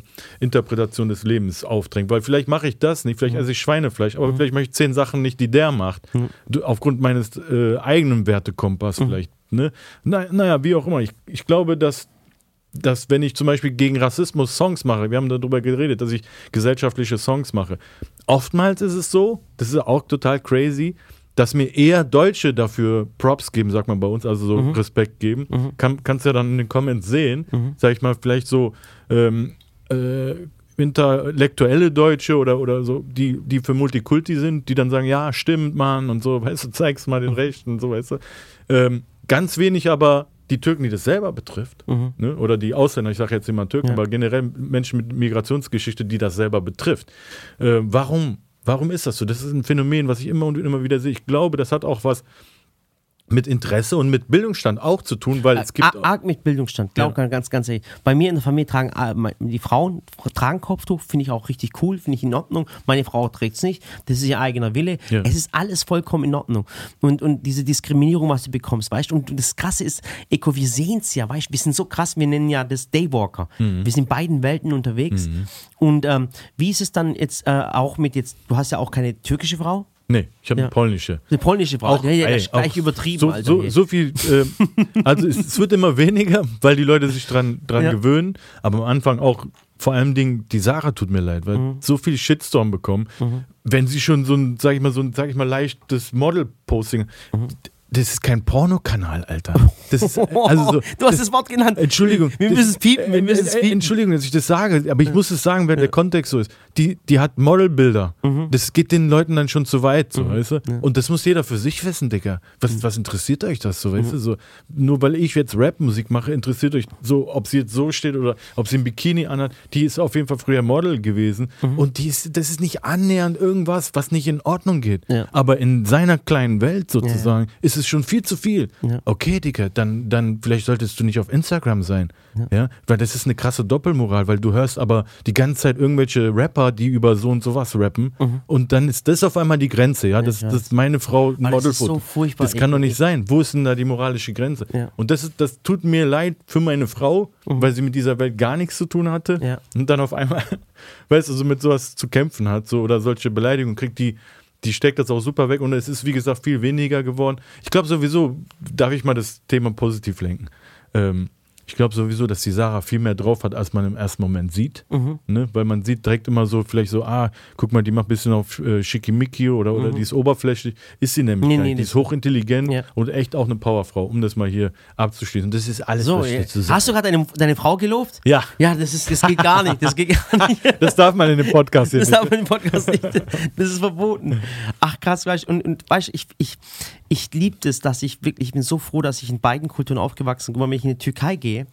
äh, Interpretation des Lebens aufdrängt, weil vielleicht mache ich das nicht, vielleicht esse ich Schweinefleisch, aber vielleicht mache ich zehn Sachen nicht, die der macht, du, aufgrund meines äh, eigenen Wertekompass vielleicht. Ne? Na, naja, wie auch immer. Ich, ich glaube, dass dass wenn ich zum Beispiel gegen Rassismus Songs mache, wir haben darüber geredet, dass ich gesellschaftliche Songs mache. Oftmals ist es so, das ist auch total crazy, dass mir eher Deutsche dafür Props geben, sagt man bei uns, also so Respekt geben. Kann, kannst ja dann in den Comments sehen, sag ich mal, vielleicht so ähm, äh, intellektuelle Deutsche oder, oder so, die, die für Multikulti sind, die dann sagen, ja, stimmt, Mann, und so, weißt du, zeig's mal den Rechten und so, weißt du. Ähm, ganz wenig aber die Türken, die das selber betrifft, ne? oder die Ausländer, ich sage jetzt immer Türken, Ja. aber generell Menschen mit Migrationsgeschichte, die das selber betrifft. Äh, warum? Warum ist das so? Das ist ein Phänomen, was ich immer und immer wieder sehe. Ich glaube, das hat auch was mit Interesse und mit Bildungsstand auch zu tun, weil es gibt. Ar- arg mit Bildungsstand, glaub Ja. ganz, ganz ehrlich. Bei mir in der Familie tragen äh, die Frauen tragen Kopftuch, finde ich auch richtig cool, finde ich in Ordnung. Meine Frau trägt es nicht, das ist ihr eigener Wille. Ja. Es ist alles vollkommen in Ordnung. Und, und diese Diskriminierung, was du bekommst, weißt du, und das Krasse ist, Eko, wir sehen es ja, weißt du, wir sind so krass, wir nennen ja das Daywalker. Mhm. Wir sind in beiden Welten unterwegs. Und ähm, wie ist es dann jetzt äh, auch mit jetzt, du hast ja auch keine türkische Frau? Nee, ich habe Ja. eine polnische. Eine polnische Frau, ja, ja, ey, gleich auch übertrieben, so, Alter. so, so viel, äh, [LAUGHS] also es, es wird immer weniger, weil die Leute sich dran, dran Ja. gewöhnen, aber am Anfang auch vor allem Dingen, die Sarah tut mir leid, weil Mhm. so viel Shitstorm bekommen, wenn sie schon so ein, sag ich mal, so ein, sag ich mal, leichtes Model-Posting, Mhm. Das ist kein Pornokanal, Alter. Das ist, [LAUGHS] also so, du hast das Wort genannt. Entschuldigung. Wir Das- müssen es piepen, wir äh, müssen es äh, piepen. Entschuldigung, dass ich das sage, aber ich muss es sagen, wenn der Kontext so ist. Die, die hat Modelbilder. Mhm. Das geht den Leuten dann schon zu weit, so, weißt du? Und das muss jeder für sich wissen, Digga. Was, Mhm. was interessiert euch das so, weißt du? So, nur weil ich jetzt Rap-Musik mache, interessiert euch so, ob sie jetzt so steht oder ob sie ein Bikini anhat. Die ist auf jeden Fall früher Model gewesen. Mhm. Und die ist, das ist nicht annähernd irgendwas, was nicht in Ordnung geht. Ja. Aber in seiner kleinen Welt sozusagen ist es schon viel zu viel. Ja. Okay, Digga, dann, dann vielleicht solltest du nicht auf Instagram sein. Ja. Weil das ist eine krasse Doppelmoral, weil du hörst aber die ganze Zeit irgendwelche Rapper, die über so und sowas rappen. Und dann ist das auf einmal die Grenze, ja. Das, Mhm. das ist meine Frau ein das ist so furchtbar das kann doch nicht sein. Wo ist denn da die moralische Grenze? Ja. Und das, ist, das tut mir leid für meine Frau, weil sie mit dieser Welt gar nichts zu tun hatte. Mhm. Ja. Und dann auf einmal, [LAUGHS] weißt du, so mit sowas zu kämpfen hat, so oder solche Beleidigungen kriegt, die, die steckt das auch super weg und es ist, wie gesagt, viel weniger geworden. Ich glaube sowieso, darf ich mal das Thema positiv lenken. Ähm, ich glaube sowieso, dass die Sarah viel mehr drauf hat, als man im ersten Moment sieht. Mhm. Ne? Weil man sieht direkt immer so, vielleicht so, ah, guck mal, die macht ein bisschen auf äh, Schickimicki oder, oder die ist oberflächlich. Ist sie nämlich Mhm. Nee, nee, nicht. Die ist hochintelligent Ja. und echt auch eine Powerfrau, um das mal hier abzuschließen. Das ist alles, So, was ja. dazu sage. hast du gerade deine, deine Frau gelobt? Ja. Ja, das, ist, das geht gar nicht. Das geht gar [LAUGHS] nicht. Das darf man in dem Podcast hier Das nicht. darf man im Podcast nicht. Das ist verboten. Ach krass, weißt du, und, und weißt du, ich, ich, ich liebe das, dass ich wirklich, ich bin so froh, dass ich in beiden Kulturen aufgewachsen bin. Wenn ich in die Türkei gehe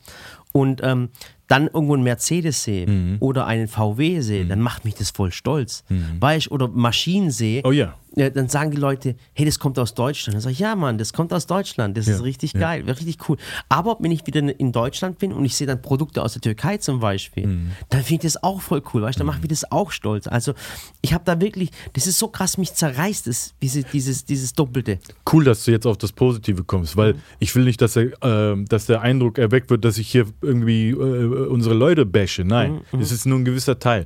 und ähm, dann irgendwo einen Mercedes sehe Mhm. oder einen VW sehe, dann macht mich das voll stolz. Weißt du, oder Maschinen sehe, Oh ja. Ja, dann sagen die Leute, hey, das kommt aus Deutschland. Dann sage ich, ja, Mann, das kommt aus Deutschland. Das Ja, ist richtig ja. geil, richtig cool. Aber wenn ich wieder in Deutschland bin und ich sehe dann Produkte aus der Türkei zum Beispiel, Mhm. dann finde ich das auch voll cool, weißt du, dann macht mich das auch stolz. Also ich habe da wirklich, das ist so krass, mich zerreißt es, diese, dieses, dieses Doppelte. Cool, dass du jetzt auf das Positive kommst, weil ich will nicht, dass der, ähm, dass der Eindruck erweckt wird, dass ich hier irgendwie äh, unsere Leute bashe. Nein, es ist nur ein gewisser Teil.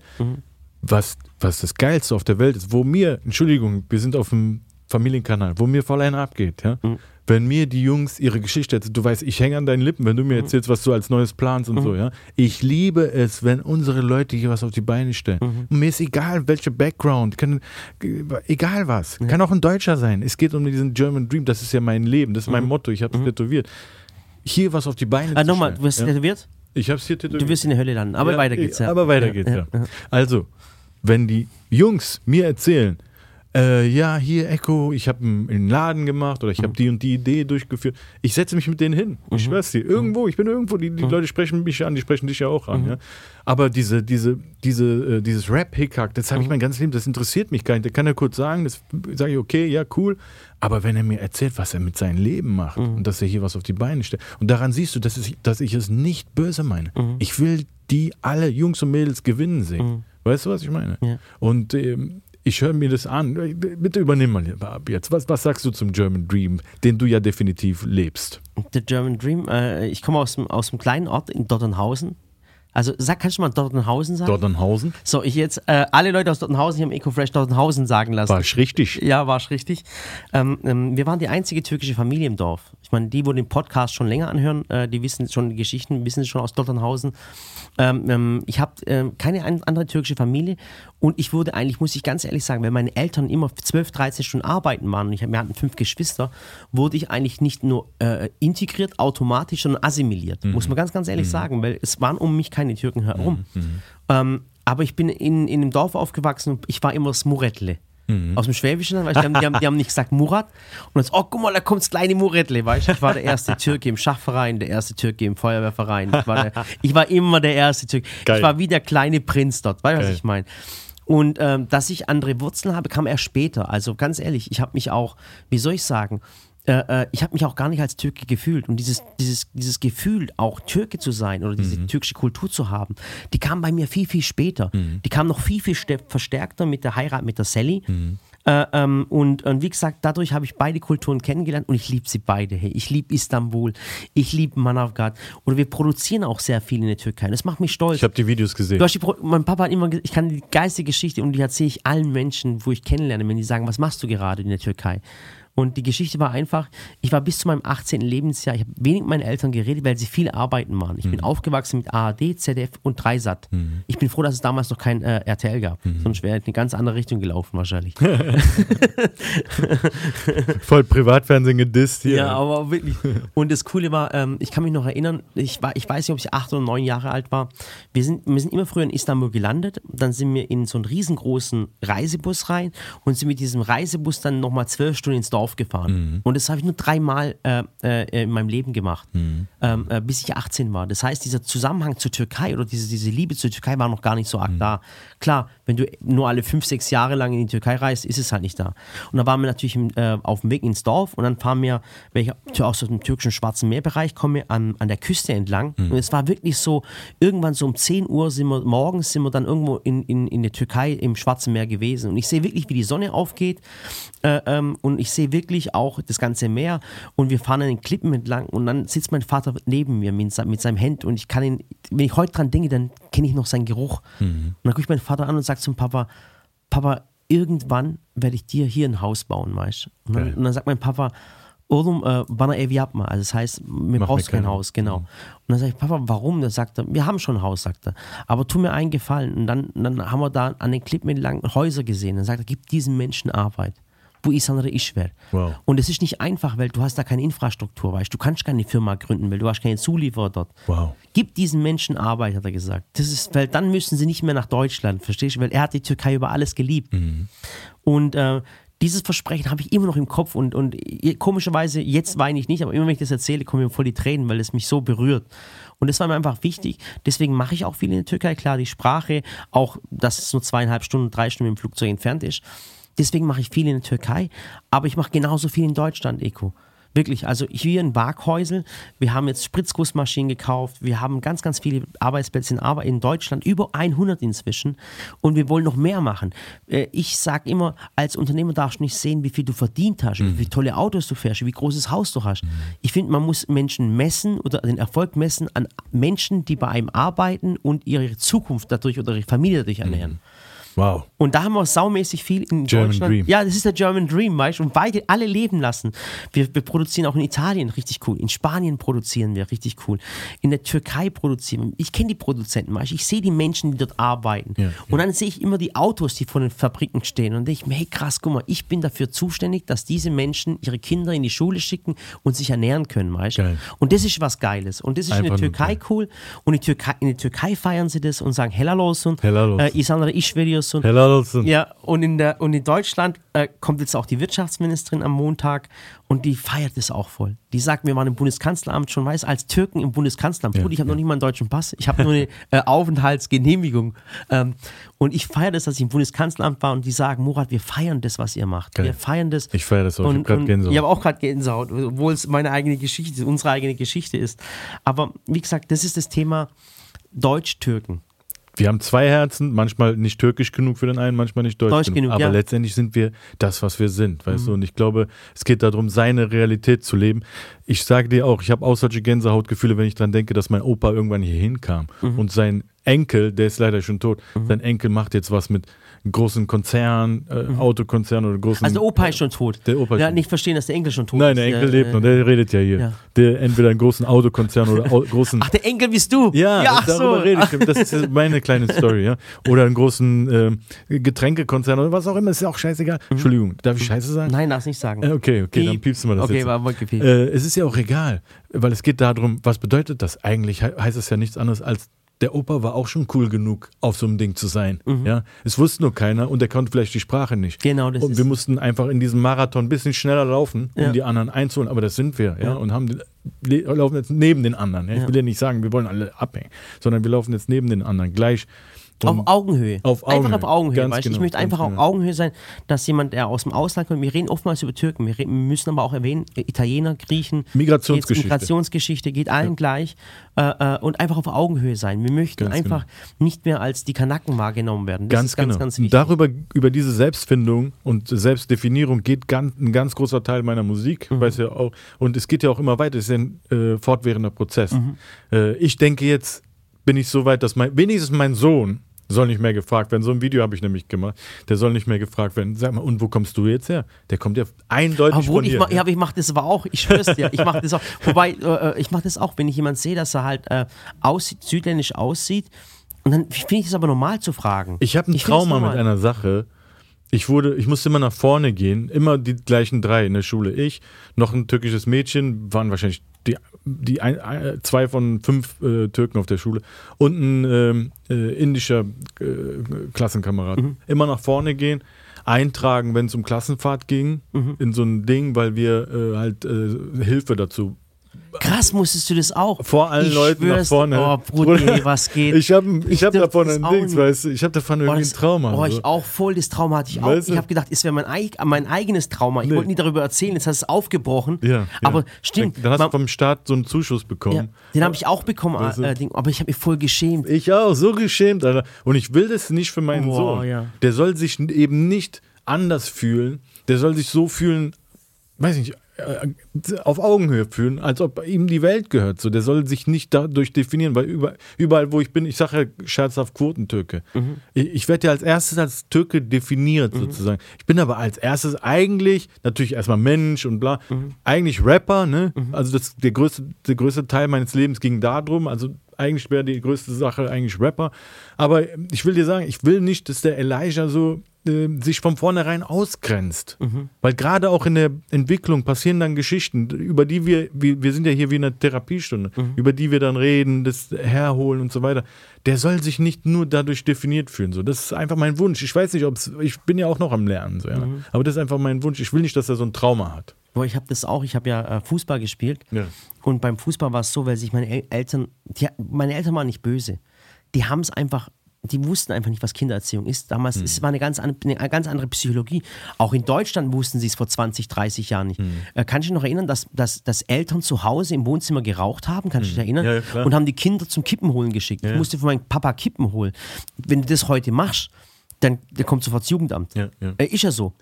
Was, was das Geilste auf der Welt ist, wo mir, Entschuldigung, wir sind auf dem Familienkanal, wo mir voll einer abgeht, ja. Mhm. Wenn mir die Jungs ihre Geschichte erzählen, du weißt, ich hänge an deinen Lippen, wenn du Mhm. mir erzählst, was du als Neues planst und so, ja. Ich liebe es, wenn unsere Leute hier was auf die Beine stellen. Mhm. Und mir ist egal, welcher Background, kann, egal was. Kann auch ein Deutscher sein. Es geht um diesen German Dream, das ist ja mein Leben, das ist mein Motto, ich habe es tätowiert. Hier was auf die Beine Ah, zu Nochmal, stellen. du wirst ja. tätowiert? Ich habe es hier tätowiert. Du wirst in der Hölle landen. Aber Ja, weiter geht's, ja. Aber weiter geht's, ja. Also, wenn die Jungs mir erzählen, äh, ja, hier Echo, ich habe einen Laden gemacht oder ich Mhm. habe die und die Idee durchgeführt. Ich setze mich mit denen hin. Ich schwör's dir. Irgendwo, ich bin irgendwo, die, die Mhm. Leute sprechen mich an, die sprechen dich ja auch an. Ja? Aber diese, diese, diese, äh, dieses Rap-Hickhack, das Mhm. habe ich mein ganzes Leben, das interessiert mich gar nicht. Der kann ja kurz sagen, das sage ich, okay, ja, cool. Aber wenn er mir erzählt, was er mit seinem Leben macht Mhm. und dass er hier was auf die Beine stellt, und daran siehst du, dass, es, dass ich es nicht böse meine. Mhm. Ich will die alle Jungs und Mädels gewinnen sehen. Weißt du, was ich meine? Ja. Und ähm, ich höre mir das an. Bitte übernimm mal ab jetzt. Was, was sagst du zum German Dream, den du ja definitiv lebst? The German Dream, äh, ich komme aus dem, aus dem kleinen Ort in Dottenhausen. Also, sag, kannst du mal Dottenhausen sagen? Dordernhausen? so, ich jetzt, äh, alle Leute aus Dottenhausen, ich habe EcoFresh Dottenhausen sagen lassen. War ich richtig? Ja, war's richtig. Ähm, ähm, wir waren die einzige türkische Familie im Dorf. Ich meine, die, wo den Podcast schon länger anhören, äh, die wissen schon die Geschichten, wissen schon aus Dotternhausen. Ähm, ähm, ich habe ähm, keine ein, andere türkische Familie und ich wurde eigentlich, muss ich ganz ehrlich sagen, wenn meine Eltern immer 12, 13 Stunden arbeiten waren und ich, wir hatten fünf Geschwister, wurde ich eigentlich nicht nur äh, integriert automatisch, sondern assimiliert. Muss man ganz, ganz ehrlich sagen, weil es waren um mich keine Türken herum. Ähm, aber ich bin in, in einem Dorf aufgewachsen und ich war immer das Murettle. Aus dem Schwäbischen, weißt, die, haben, die, haben, die haben nicht gesagt Murat und dann so, oh guck mal, da kommt das kleine Murettle, weißt du. Ich war der erste Türke im Schachverein, der erste Türke im Feuerwehrverein. Ich war, der, [LAUGHS] ich war immer der erste Türke. Geil. Ich war wie der kleine Prinz dort, weißt du, was ich meine? Und ähm, dass ich andere Wurzeln habe, kam erst später. Also ganz ehrlich, ich habe mich auch, wie soll ich sagen, äh, äh, ich habe mich auch gar nicht als Türke gefühlt. Und dieses, dieses, dieses Gefühl, auch Türke zu sein oder diese türkische Kultur zu haben, die kam bei mir viel, viel später. Die kam noch viel, viel verstärkter mit der Heirat mit der Sally. Äh, ähm, und, und wie gesagt, dadurch habe ich beide Kulturen kennengelernt und ich liebe sie beide. Hey, ich liebe Istanbul, ich liebe Manavgat und wir produzieren auch sehr viel in der Türkei. Das macht mich stolz. Ich habe die Videos gesehen. Die mein Papa hat immer gesagt, ich kann die geilste Geschichte und die erzähle ich allen Menschen, wo ich kennenlerne, wenn die sagen, was machst du gerade in der Türkei? Und die Geschichte war einfach, ich war bis zu meinem 18. Lebensjahr, ich habe wenig mit meinen Eltern geredet, weil sie viel arbeiten waren. Ich bin aufgewachsen mit ARD, ZDF und Dreisat. Ich bin froh, dass es damals noch kein äh, RTL gab. Sonst wäre ich in eine ganz andere Richtung gelaufen wahrscheinlich. [LAUGHS] [LAUGHS] Voll Privatfernsehen gedisst hier. Ja, aber wirklich. Und das Coole war, ähm, ich kann mich noch erinnern, ich, war, ich weiß nicht, ob ich acht oder neun Jahre alt war. Wir sind, wir sind immer früher in Istanbul gelandet. Dann sind wir in so einen riesengroßen Reisebus rein und sind mit diesem Reisebus dann nochmal zwölf Stunden ins Dorf gefahren. Und das habe ich nur dreimal äh, äh, in meinem Leben gemacht, ähm, äh, bis ich 18 war. Das heißt, dieser Zusammenhang zur Türkei oder diese, diese Liebe zur Türkei war noch gar nicht so arg da. Klar, wenn du nur alle fünf, sechs Jahre lang in die Türkei reist, ist es halt nicht da. Und da waren wir natürlich äh, auf dem Weg ins Dorf und dann fahren wir, weil ich aus dem türkischen Schwarzen Meerbereich komme, an, an der Küste entlang. Und es war wirklich so, irgendwann so um 10 Uhr sind wir, morgens sind wir dann irgendwo in, in, in der Türkei im Schwarzen Meer gewesen. Und ich sehe wirklich, wie die Sonne aufgeht äh, ähm, und ich sehe wirklich auch das ganze Meer und wir fahren an den Klippen entlang und dann sitzt mein Vater neben mir mit, mit seinem Hemd und ich kann ihn, wenn ich heute dran denke, dann kenne ich noch seinen Geruch. Und dann gucke ich meinen Vater an und sage zum Papa, Papa, irgendwann werde ich dir hier ein Haus bauen, weißt du? Und, dann- und dann sagt mein Papa, Oğlum, äh, bana ev yapma. Also das heißt, mir Mach brauchst mir kein Haus, genau. Und dann sage ich, Papa, warum? Da sagt er, wir haben schon ein Haus, sagt er. Aber tu mir einen Gefallen. Und dann, dann haben wir da an den Klippen entlang Häuser gesehen. Dann sagt er, gib diesen Menschen Arbeit. Bu insanlara iş ver. Wow. Und es ist nicht einfach, weil du hast da keine Infrastruktur, weißt du. Kannst keine Firma gründen, weil du hast keine Zulieferer dort. Wow. Gib diesen Menschen Arbeit, hat er gesagt. Das ist, weil dann müssen sie nicht mehr nach Deutschland, verstehst du? Weil er hat die Türkei über alles geliebt. Und äh, dieses Versprechen habe ich immer noch im Kopf und, und komischerweise, jetzt weine ich nicht, aber immer wenn ich das erzähle, kommen mir voll die Tränen, weil es mich so berührt. Und das war mir einfach wichtig. Deswegen mache ich auch viel in der Türkei. Klar, die Sprache, auch dass es nur zweieinhalb Stunden, drei Stunden im Flugzeug entfernt ist. Deswegen mache ich viel in der Türkei, aber ich mache genauso viel in Deutschland, Eko. Wirklich, also hier in Waghäusel, wir haben jetzt Spritzgussmaschinen gekauft, wir haben ganz, ganz viele Arbeitsplätze in, Arbeit in Deutschland, über 100 inzwischen und wir wollen noch mehr machen. Äh, Ich sage immer, als Unternehmer darfst du nicht sehen, wie viel du verdient hast, wie viele tolle Autos du fährst, wie großes Haus du hast. Ich finde, man muss Menschen messen oder den Erfolg messen an Menschen, die bei einem arbeiten und ihre Zukunft dadurch oder ihre Familie dadurch ernähren. Wow. Und da haben wir saumäßig viel in German Deutschland. Dream. Ja, das ist der German Dream, weißt du? Und beide, alle leben lassen. Wir, wir produzieren auch in Italien richtig cool. In Spanien produzieren wir richtig cool. In der Türkei produzieren wir. Ich kenne die Produzenten, weißt du? Ich sehe die Menschen, die dort arbeiten. Ja, und dann sehe ich immer die Autos, die vor den Fabriken stehen. Und denke ich mir, hey krass, guck mal, ich bin dafür zuständig, dass diese Menschen ihre Kinder in die Schule schicken und sich ernähren können, weißt du? Und das ist was Geiles. Und das ist in Einfach der nur Türkei cool. Und in, Türkei, in der Türkei feiern sie das und sagen Helal olsun. Helal olsun. Äh, İnsanlara iş veriyorsun. Helal olsun. Ja, und in, der, und in Deutschland äh, kommt jetzt auch die Wirtschaftsministerin am Montag und die feiert es auch voll. Die sagt, wir waren im Bundeskanzleramt schon, weiß, als Türken im Bundeskanzleramt. Ja, Gut, ich habe noch nicht mal einen deutschen Pass, ich habe nur eine [LAUGHS] äh, Aufenthaltsgenehmigung. Ähm, und ich feiere das, dass ich im Bundeskanzleramt war und die sagen, Murat, wir feiern das, was ihr macht. Geil. Wir feiern das. Ich feiere das auch. Ich hab grad und Gänsehaut. Ich habe auch gerade Gänsehaut, obwohl es meine eigene Geschichte, unsere eigene Geschichte ist. Aber wie gesagt, das ist das Thema Deutsch-Türken. Wir haben zwei Herzen, manchmal nicht türkisch genug für den einen, manchmal nicht deutsch, Deutsch genug. genug, Aber ja. Mhm. letztendlich sind wir das, was wir sind, weißt du? Und ich glaube, es geht darum, seine Realität zu leben. Ich sage dir auch, ich habe auch solche Gänsehautgefühle, wenn ich dran denke, dass mein Opa irgendwann hier hinkam Mhm. und sein Enkel, der ist leider schon tot, sein Enkel macht jetzt was mit großen Konzernen, äh, Autokonzernen oder großen. Mhm. Also der Opa ist schon tot. Der Opa ist ja, tot. nicht verstehen, dass der Enkel schon tot Nein, ist. der Enkel Ja, lebt äh, noch, der redet ja hier. ja. Der entweder einen großen Autokonzern oder au [LAUGHS] großen. Ach, der Enkel bist du? Ja, ja ach darüber so. rede ich. Das ist [LAUGHS] meine kleine Story, ja. Oder einen großen ähm, Getränkekonzern oder was auch immer, ist ja auch scheißegal. Entschuldigung, darf ich Scheiße sagen? Nein, darfst nicht sagen. Äh, Okay, okay, dann Piep. piepst du mal das Okay, jetzt. war. Äh, es ist ja auch egal, weil es geht darum, was bedeutet das eigentlich? He heißt es ja nichts anderes als der Opa war auch schon cool genug, auf so einem Ding zu sein. Ja, es wusste nur keiner und er konnte vielleicht die Sprache nicht. Mhm. Genau, das Und ist- wir mussten einfach in diesem Marathon ein bisschen schneller laufen, um Ja. die anderen einzuholen. Aber das sind wir, ja, Ja. und haben laufen jetzt neben den anderen. Ja? Ich will ja nicht sagen, wir wollen alle abhängen, sondern wir laufen jetzt neben den anderen gleich. Auf Augenhöhe. Auf Einfach Augenhöhe. auf Augenhöhe. Ganz weißt? du? genau, ich möchte einfach auf genau. Augenhöhe sein, dass jemand, der aus dem Ausland kommt, wir reden oftmals über Türken, wir, reden, müssen aber auch erwähnen, äh, Italiener, Griechen, Migrationsgeschichte. Migrationsgeschichte, geht allen gleich äh, äh, und einfach auf Augenhöhe sein. Wir möchten Ganz einfach nicht mehr als die Kanaken wahrgenommen werden. Das Ganz ganz, genau. ganz wichtig. darüber, über diese Selbstfindung und Selbstdefinierung geht ganz, ein ganz großer Teil meiner Musik, Mhm. weiß ja auch. Und es geht ja auch immer weiter. Es ist ja ein äh, fortwährender Prozess. Mhm. Äh, ich denke jetzt bin ich so weit, dass mein, wenigstens mein Sohn soll nicht mehr gefragt werden. So ein Video habe ich nämlich gemacht. Der soll nicht mehr gefragt werden. Sag mal, und wo kommst du jetzt her? Der kommt ja eindeutig Aber von ich, hier. mach, ja, aber ich mache das aber auch. Ich schwör's dir, ich mache das auch. [LAUGHS] Wobei, äh, ich mache das auch, wenn ich jemanden sehe, dass er halt äh, aussieht, südländisch aussieht. Und dann finde ich es aber normal zu fragen. Ich habe ein find's Trauma mit einer Sache. Ich wurde, ich musste immer nach vorne gehen, immer die gleichen drei in der Schule. Ich, noch ein türkisches Mädchen, waren wahrscheinlich die, die ein, ein, zwei von fünf äh, Türken auf der Schule und ein ähm, äh, indischer äh, Klassenkamerad. Mhm. Immer nach vorne gehen, eintragen, wenn es um Klassenfahrt ging, Mhm. in so ein Ding, weil wir äh, halt äh, Hilfe dazu Krass, musstest du das auch? vor allen ich Leuten nach schwör's, vorne. Oh, Bruder, was geht? Ich habe ich hab davon ein Dings, nicht. weißt du, ich habe davon Oh, irgendwie ein Trauma. Oh, so. ich auch voll, das Trauma hatte ich auch. Weißt du? Ich habe gedacht, es wäre mein, eig mein eigenes Trauma. Ich Nee. wollte nie darüber erzählen, jetzt hast du es aufgebrochen. Ja, ja. Aber stimmt, Dann hast man- du vom Staat so einen Zuschuss bekommen. ja, den habe ich auch bekommen, Weißt du? äh, Ding, aber ich habe mich voll geschämt. Ich auch, so geschämt, Alter. Und ich will das nicht für meinen Boah, Sohn. ja. Der soll sich eben nicht anders fühlen. Der soll sich so fühlen, weiß nicht, äh, auf Augenhöhe fühlen, als ob ihm die Welt gehört. So, der soll sich nicht dadurch definieren, weil über, überall, wo ich bin, ich sage ja scherzhaft Quotentürke. Mhm. Ich, ich werde ja als erstes als Türke definiert, sozusagen. Ich bin aber als erstes eigentlich, natürlich erstmal Mensch und bla, Mhm. eigentlich Rapper, ne? Also das, der, größte, der größte Teil meines Lebens ging darum, also eigentlich wäre die größte Sache eigentlich Rapper. Aber ich will dir sagen, ich will nicht, dass der Elijah so äh, sich von vornherein ausgrenzt. Weil gerade auch in der Entwicklung passieren dann Geschichten, über die wir, wir, wir sind ja hier wie in einer Therapiestunde, über die wir dann reden, das herholen und so weiter. Der soll sich nicht nur dadurch definiert fühlen. So. Das ist einfach mein Wunsch. Ich weiß nicht, ob es, ich bin ja auch noch am Lernen. So, ja. Aber das ist einfach mein Wunsch. Ich will nicht, dass er so ein Trauma hat. Boah, ich habe das auch, ich habe ja äh, Fußball gespielt. Ja. Und beim Fußball war es so, weil sich meine El Eltern, die, meine Eltern waren nicht böse. Die haben es einfach, die wussten einfach nicht, was Kindererziehung ist. Damals es war eine ganz, an- eine ganz andere Psychologie. Auch in Deutschland wussten sie es vor 20, 30 Jahren nicht. Äh, kannst du dich noch erinnern, dass, dass, dass Eltern zu Hause im Wohnzimmer geraucht haben? Kannst du dich erinnern? Ja, ja. Und haben die Kinder zum Kippen holen geschickt. Ich musste von meinem Papa Kippen holen. Wenn du das heute machst, dann der kommt sofort das Jugendamt. Ja, ja. Äh, ist ja so.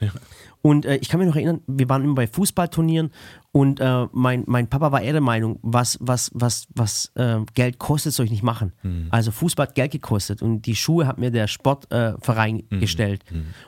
Und äh, ich kann mich noch erinnern, wir waren immer bei Fußballturnieren und äh, mein, mein Papa war eher der Meinung, was, was, was, was äh, Geld kostet, soll ich nicht machen. Mhm. Also Fußball hat Geld gekostet und die Schuhe hat mir der Sportverein äh, Mhm. gestellt.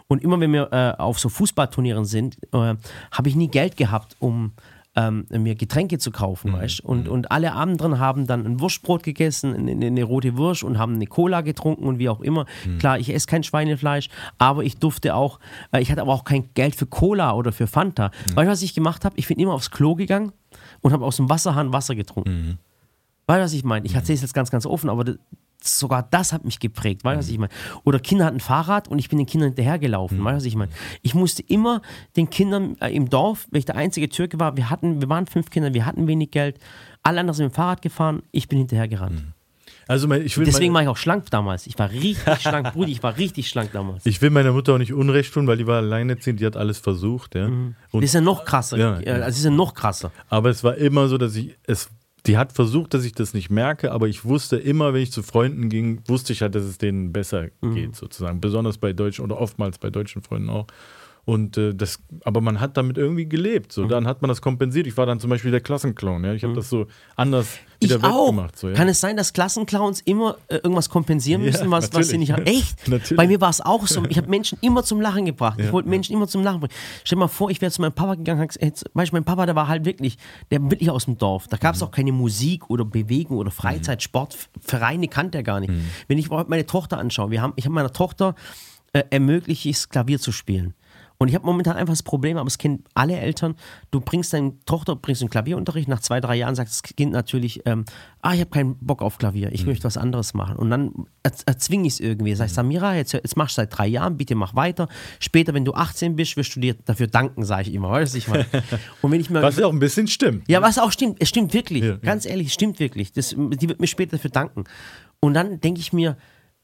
Und immer wenn wir äh, auf so Fußballturnieren sind, habe ich nie Geld gehabt, um ähm, mir Getränke zu kaufen, weißt und, und alle anderen haben dann ein Wurstbrot gegessen, eine, eine rote Wurst und haben eine Cola getrunken und wie auch immer. Klar, ich esse kein Schweinefleisch, aber ich durfte auch, äh, ich hatte aber auch kein Geld für Cola oder für Fanta. Weißt du, was ich gemacht habe? Ich bin immer aufs Klo gegangen und habe aus dem Wasserhahn Wasser getrunken. Weißt du, was ich meine? Ich erzähle es jetzt ganz, ganz offen, aber sogar das hat mich geprägt. Weißt du, was ich meine? Oder Kinder hatten Fahrrad und ich bin den Kindern hinterhergelaufen. Weißt du, was ich meine? Ich musste immer den Kindern äh, im Dorf, weil ich der einzige Türke war, wir, hatten, wir waren fünf Kinder, wir hatten wenig Geld. Alle anderen sind mit dem Fahrrad gefahren, ich bin hinterhergerannt. Also mein, Deswegen war ich auch schlank damals. Ich war richtig schlank, [LAUGHS] Brudi, ich war richtig schlank damals. ich will meiner Mutter auch nicht Unrecht tun, weil die war alleinerziehend, die hat alles versucht. Ja. Und, Das ist ja noch krasser. Ja, ja. Das ist ja noch krasser. aber es war immer so, dass ich es. Die hat versucht, dass ich das nicht merke, aber ich wusste immer, wenn ich zu Freunden ging, wusste ich halt, dass es denen besser Mhm. geht, sozusagen. Besonders bei deutschen oder oftmals bei deutschen Freunden auch. Und äh, das, aber man hat damit irgendwie gelebt. Mhm. So, dann hat man das kompensiert. Ich war dann zum Beispiel der Klassenclown. Ja? Ich habe das so anders wieder Ich auch. wettgemacht. So, ja? Kann es sein, dass Klassenclowns immer äh, irgendwas kompensieren Ja, müssen, was, was sie nicht haben? [LAUGHS] Echt? Natürlich. Bei mir war es auch so. Ich habe Menschen immer zum Lachen gebracht. Ich Ja, wollte Menschen immer zum Lachen bringen. Stell dir mal vor, ich wäre zu meinem Papa gegangen, hab jetzt, mein Papa, der war halt wirklich, der war wirklich aus dem Dorf. Da gab Mhm. es auch keine Musik oder Bewegung oder Freizeit, Sport, Vereine kannte er gar nicht. Mhm. Wenn ich meine Tochter anschaue, wir haben, ich habe meiner Tochter äh, ermöglicht, Klavier zu spielen. Und ich habe momentan einfach das Problem, aber es kennen alle Eltern, du bringst deine Tochter, bringst einen Klavierunterricht, nach zwei, drei Jahren sagt das Kind natürlich, ähm, ah, ich habe keinen Bock auf Klavier, ich möchte was anderes machen. Und dann er, erzwinge ich es irgendwie. Sag ich, Samira, jetzt, jetzt machst du seit drei Jahren, bitte mach weiter. Später, wenn du 18 bist, wirst du dir dafür danken, sage ich immer. Weißt du, ich meine? [LAUGHS] Und wenn ich mir Was ja auch ein bisschen stimmt. ja, was auch stimmt. Es stimmt wirklich. Ja, ja. Ganz ehrlich, es stimmt wirklich. Das, die wird mir später dafür danken. Und dann denke ich mir,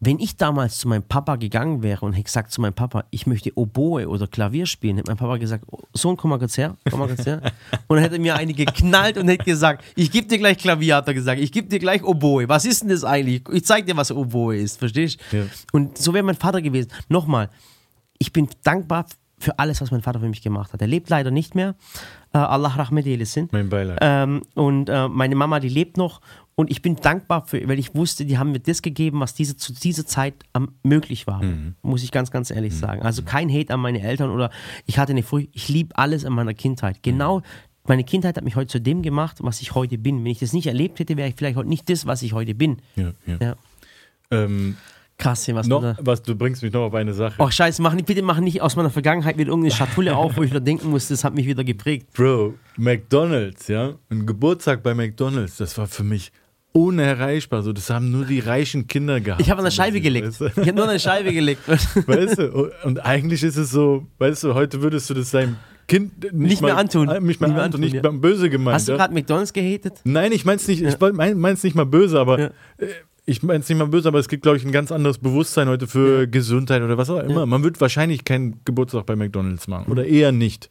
wenn ich damals zu meinem Papa gegangen wäre und hätte gesagt zu meinem Papa, ich möchte Oboe oder Klavier spielen, hätte mein Papa gesagt, oh, Sohn, komm mal kurz her, komm mal kurz her. [LAUGHS] Und dann hätte mir eine geknallt und hätte gesagt, ich gebe dir gleich Klavier, hat er gesagt, ich gebe dir gleich Oboe. Was ist denn das eigentlich? Ich zeig dir, was Oboe ist, verstehst du? Ja. Und so wäre mein Vater gewesen. Nochmal, ich bin dankbar für alles, was mein Vater für mich gemacht hat. Er lebt leider nicht mehr. Äh, Allah Rahmet sind. Mein Beileid. Ähm, und äh, meine Mama, die lebt noch. Und ich bin dankbar für, weil ich wusste, die haben mir das gegeben, was diese, zu dieser Zeit am, möglich war. Muss ich ganz, ganz ehrlich sagen. Also kein Hate an meine Eltern oder ich hatte eine Furcht. Ich liebe alles an meiner Kindheit. Genau, meine Kindheit hat mich heute zu dem gemacht, was ich heute bin. Wenn ich das nicht erlebt hätte, wäre ich vielleicht heute nicht das, was ich heute bin. ja, ja. Ja. Ähm, Krass, hier, was noch, du da. was, du bringst mich noch auf eine Sache. Oh, scheiße, mach nicht, bitte mach nicht aus meiner Vergangenheit wieder irgendeine Schatulle auf, wo ich wieder denken muss, das hat mich wieder geprägt. Bro, McDonalds, ja? Ein Geburtstag bei McDonalds, das war für mich unerreichbar. So, das haben nur die reichen Kinder gehabt. Ich habe an der Scheibe gelegt. Weißt du? Ich habe nur an der Scheibe gelegt. Weißt du? Und eigentlich ist es so, weißt du, heute würdest du das deinem Kind nicht, Nicht mehr mal, antun. äh, Nicht mehr Nicht mehr antun, nicht ja. böse gemeint. Hast du ja? gerade McDonalds gehatet? Nein, ich mein's nicht, ich mein, mein's nicht mal böse, aber Ja. Ich mein's nicht mal böse, aber es gibt, glaube ich, ein ganz anderes Bewusstsein heute für Gesundheit oder was auch immer. Man wird wahrscheinlich keinen Geburtstag bei McDonalds machen oder eher nicht.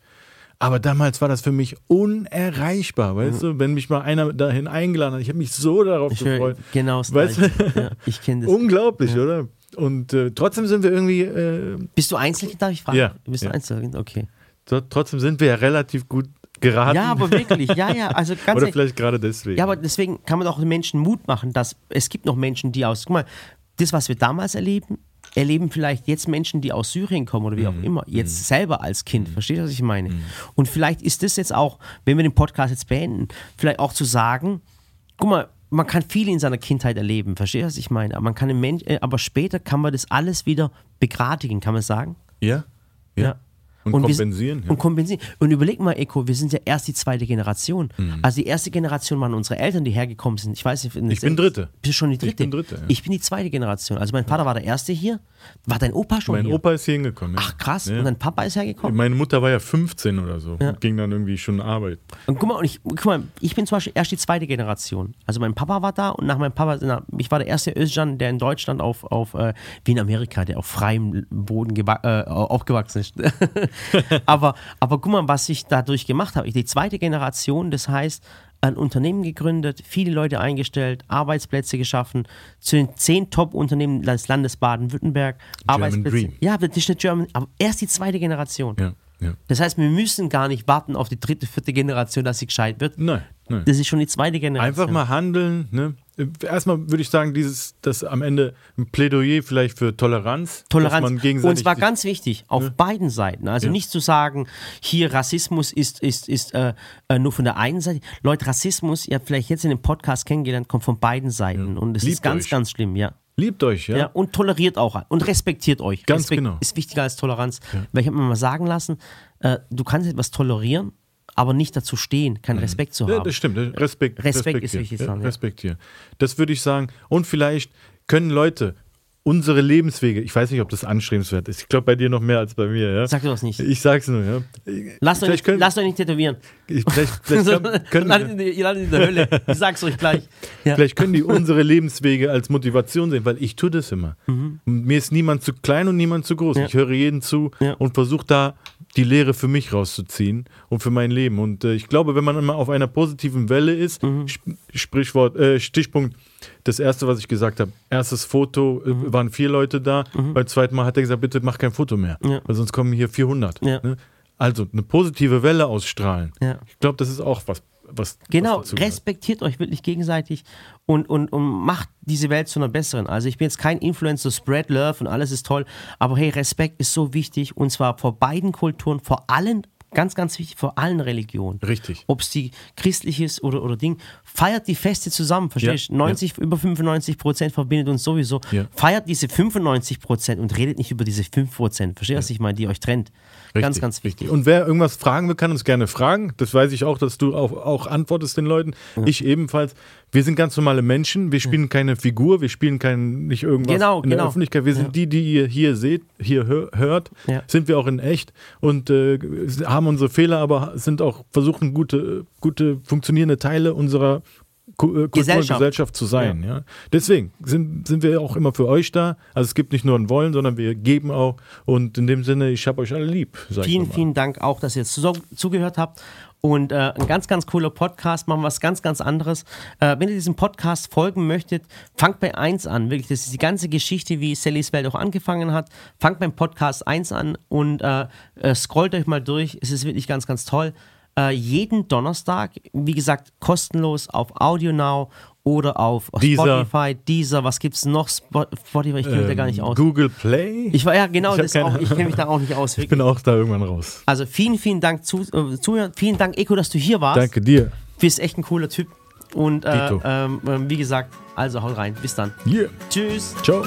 Aber damals war das für mich unerreichbar, weißt du? Wenn mich mal einer dahin eingeladen hat, ich habe mich so darauf Ich gefreut. genau Weißt du? ja, Ich kenne das. Unglaublich, oder? Und äh, trotzdem sind wir irgendwie, äh, Bist du Einzelkind, darf ich fragen? Ja, Bist du ja. Einzelkind? Okay. tr- trotzdem sind wir ja relativ gut geraten. Ja, aber wirklich, ja, ja, also ganz oder vielleicht gerade deswegen. Ja, aber deswegen kann man auch den Menschen Mut machen, dass es gibt noch Menschen, die aus, guck mal, das, was wir damals erleben, erleben vielleicht jetzt Menschen, die aus Syrien kommen oder wie auch immer, jetzt selber als Kind. Verstehst du, was ich meine? Und vielleicht ist das jetzt auch, wenn wir den Podcast jetzt beenden, vielleicht auch zu sagen, guck mal, man kann viel in seiner Kindheit erleben, verstehst du, was ich meine? Aber man kann im Mensch, äh, aber später kann man das alles wieder begradigen, kann man sagen? ja? ja. Ja. Und, wir- kompensieren. ja. Und kompensieren. Und überleg mal, Eko, wir sind ja erst die zweite Generation. Mhm. Also die erste Generation waren unsere Eltern, die hergekommen sind. Ich weiß nicht. Ich bin Dritte. Bist du schon die dritte? Ich bin Dritte, ja. Ich bin die zweite Generation. Also mein Vater war der erste hier. War dein Opa schon mein hier? Opa ist hier hingekommen. ja. Ach krass. Und dein Papa ist hergekommen? Meine Mutter war ja 15 oder so und ging dann irgendwie schon arbeiten. Und guck mal, und ich, guck mal, ich bin zum Beispiel erst die zweite Generation. Also mein Papa war da und nach meinem Papa, na, ich war der erste Özcan, der in Deutschland auf, auf äh, wie in Amerika, der auf freiem Boden äh, aufgewachsen ist. [LAUGHS] [LAUGHS] aber, aber guck mal, was ich dadurch gemacht habe. Ich, die zweite Generation, das heißt, ein Unternehmen gegründet, viele Leute eingestellt, Arbeitsplätze geschaffen, zu den zehn Top-Unternehmen des Landes Baden-Württemberg. Arbeitsplätze. Dream. Ja, das ist eine German, aber erst die zweite Generation. Ja, ja. Das heißt, wir müssen gar nicht warten auf die dritte, vierte Generation, dass sie gescheit wird. Nein, nein. Das ist schon die zweite Generation. Einfach mal handeln. Ne? Erstmal würde ich sagen, dieses, das am Ende ein Plädoyer vielleicht für Toleranz. Toleranz. Dass man gegenseitig Und zwar ganz wichtig, auf beiden Seiten. Also Ja. nicht zu sagen, hier Rassismus ist, ist, ist äh, äh, nur von der einen Seite. Leute, Rassismus, ihr habt vielleicht jetzt in dem Podcast kennengelernt, kommt von beiden Seiten. Und es ist ganz, euch. ganz schlimm, ja. Liebt euch, ja. Ja. und toleriert auch und respektiert euch. Ganz Respekt genau. Ist wichtiger als Toleranz. Weil ich habe mir mal sagen lassen, äh, du kannst etwas tolerieren, aber nicht dazu stehen, keinen Respekt zu Mhm. Ja, haben. das stimmt. Respekt, Respekt ist wichtig, Ja, respektieren. Das würde ich sagen. Und vielleicht können Leute unsere Lebenswege, ich weiß nicht, ob das anstrebenswert ist. Ich glaube bei dir noch mehr als bei mir. Ja? Sag du das nicht. Ich sag's nur, ja. Lasst euch, nicht, können, lasst euch nicht tätowieren. ich, vielleicht, [LAUGHS] vielleicht, können, können, Ihr landet in- ihr landet in der Hölle. Ich sag's euch gleich. [LAUGHS] Ja. Vielleicht können die unsere Lebenswege als Motivation sehen, weil ich tue das immer. Und Mir ist niemand zu klein und niemand zu groß. Mhm. Ja. Ich höre jeden zu und versuche da die Lehre für mich rauszuziehen und für mein Leben. Und äh, ich glaube, wenn man immer auf einer positiven Welle ist, Mhm. Sp- Sprichwort, äh, Stichpunkt, das erste, was ich gesagt habe, erstes Foto, äh, Mhm. waren vier Leute da. Beim zweiten Mal hat er gesagt, bitte mach kein Foto mehr, Ja. weil sonst kommen hier 400. Ja. Ne? Also eine positive Welle ausstrahlen. Ja. Ich glaube, das ist auch was, was Genau, was respektiert euch wirklich gegenseitig und, und, und macht diese Welt zu einer besseren. Also ich bin jetzt kein Influencer, spread love und alles ist toll, aber hey, Respekt ist so wichtig und zwar vor beiden Kulturen, vor allen, ganz, ganz wichtig, vor allen Religionen. Richtig. Ob es die christlich ist oder, oder Ding, feiert die Feste zusammen, verstehst du? Ja, 90, über 95 Prozent verbindet uns sowieso. Ja. Feiert diese 95 Prozent und redet nicht über diese 5 Prozent. Verstehst du, was ich meine, die euch trennt? ganz, Richtig, ganz wichtig. Richtig. Und wer irgendwas fragen will, kann uns gerne fragen. Das weiß ich auch, dass du auch, auch antwortest den Leuten. Ich ebenfalls. Wir sind ganz normale Menschen. Wir spielen keine Figur. Wir spielen kein, nicht irgendwas Genau, in der genau. Öffentlichkeit. Wir sind die, die ihr hier seht, hier hör, hört. Ja. Sind wir auch in echt und äh, haben unsere Fehler, aber sind auch versuchen, gute, gute funktionierende Teile unserer äh, Kultur Gesellschaft. Gesellschaft zu sein. Ja. Deswegen sind, sind wir auch immer für euch da. Also es gibt nicht nur ein Wollen, sondern wir geben auch. Und in dem Sinne, ich habe euch alle lieb. Vielen, vielen Dank auch, dass ihr jetzt zugehört habt. Und äh, ein ganz, ganz cooler Podcast, machen was ganz, ganz anderes. Äh, wenn ihr diesem Podcast folgen möchtet, fangt bei 1 an. Wirklich, das ist die ganze Geschichte, wie Sallys Welt auch angefangen hat. Fangt beim Podcast 1 an und äh, äh, scrollt euch mal durch. Es ist wirklich ganz, ganz toll. Äh, jeden Donnerstag, wie gesagt, kostenlos auf Audio Now oder auf Deezer. Spotify, Deezer, was gibt's noch? Spo- Spotify, ich kenne mich da gar nicht Ähm, aus. Google Play? Ich war ja genau, Ich ich kenne mich da auch nicht aus. Ich Wirklich. bin auch da irgendwann raus. Also vielen, vielen Dank zu, äh, zuhören. Vielen Dank, Eko, dass du hier warst. Danke dir. Du bist echt ein cooler Typ. Und äh, ähm, ähm, wie gesagt, also haut rein. Bis dann. Yeah. Tschüss. Ciao.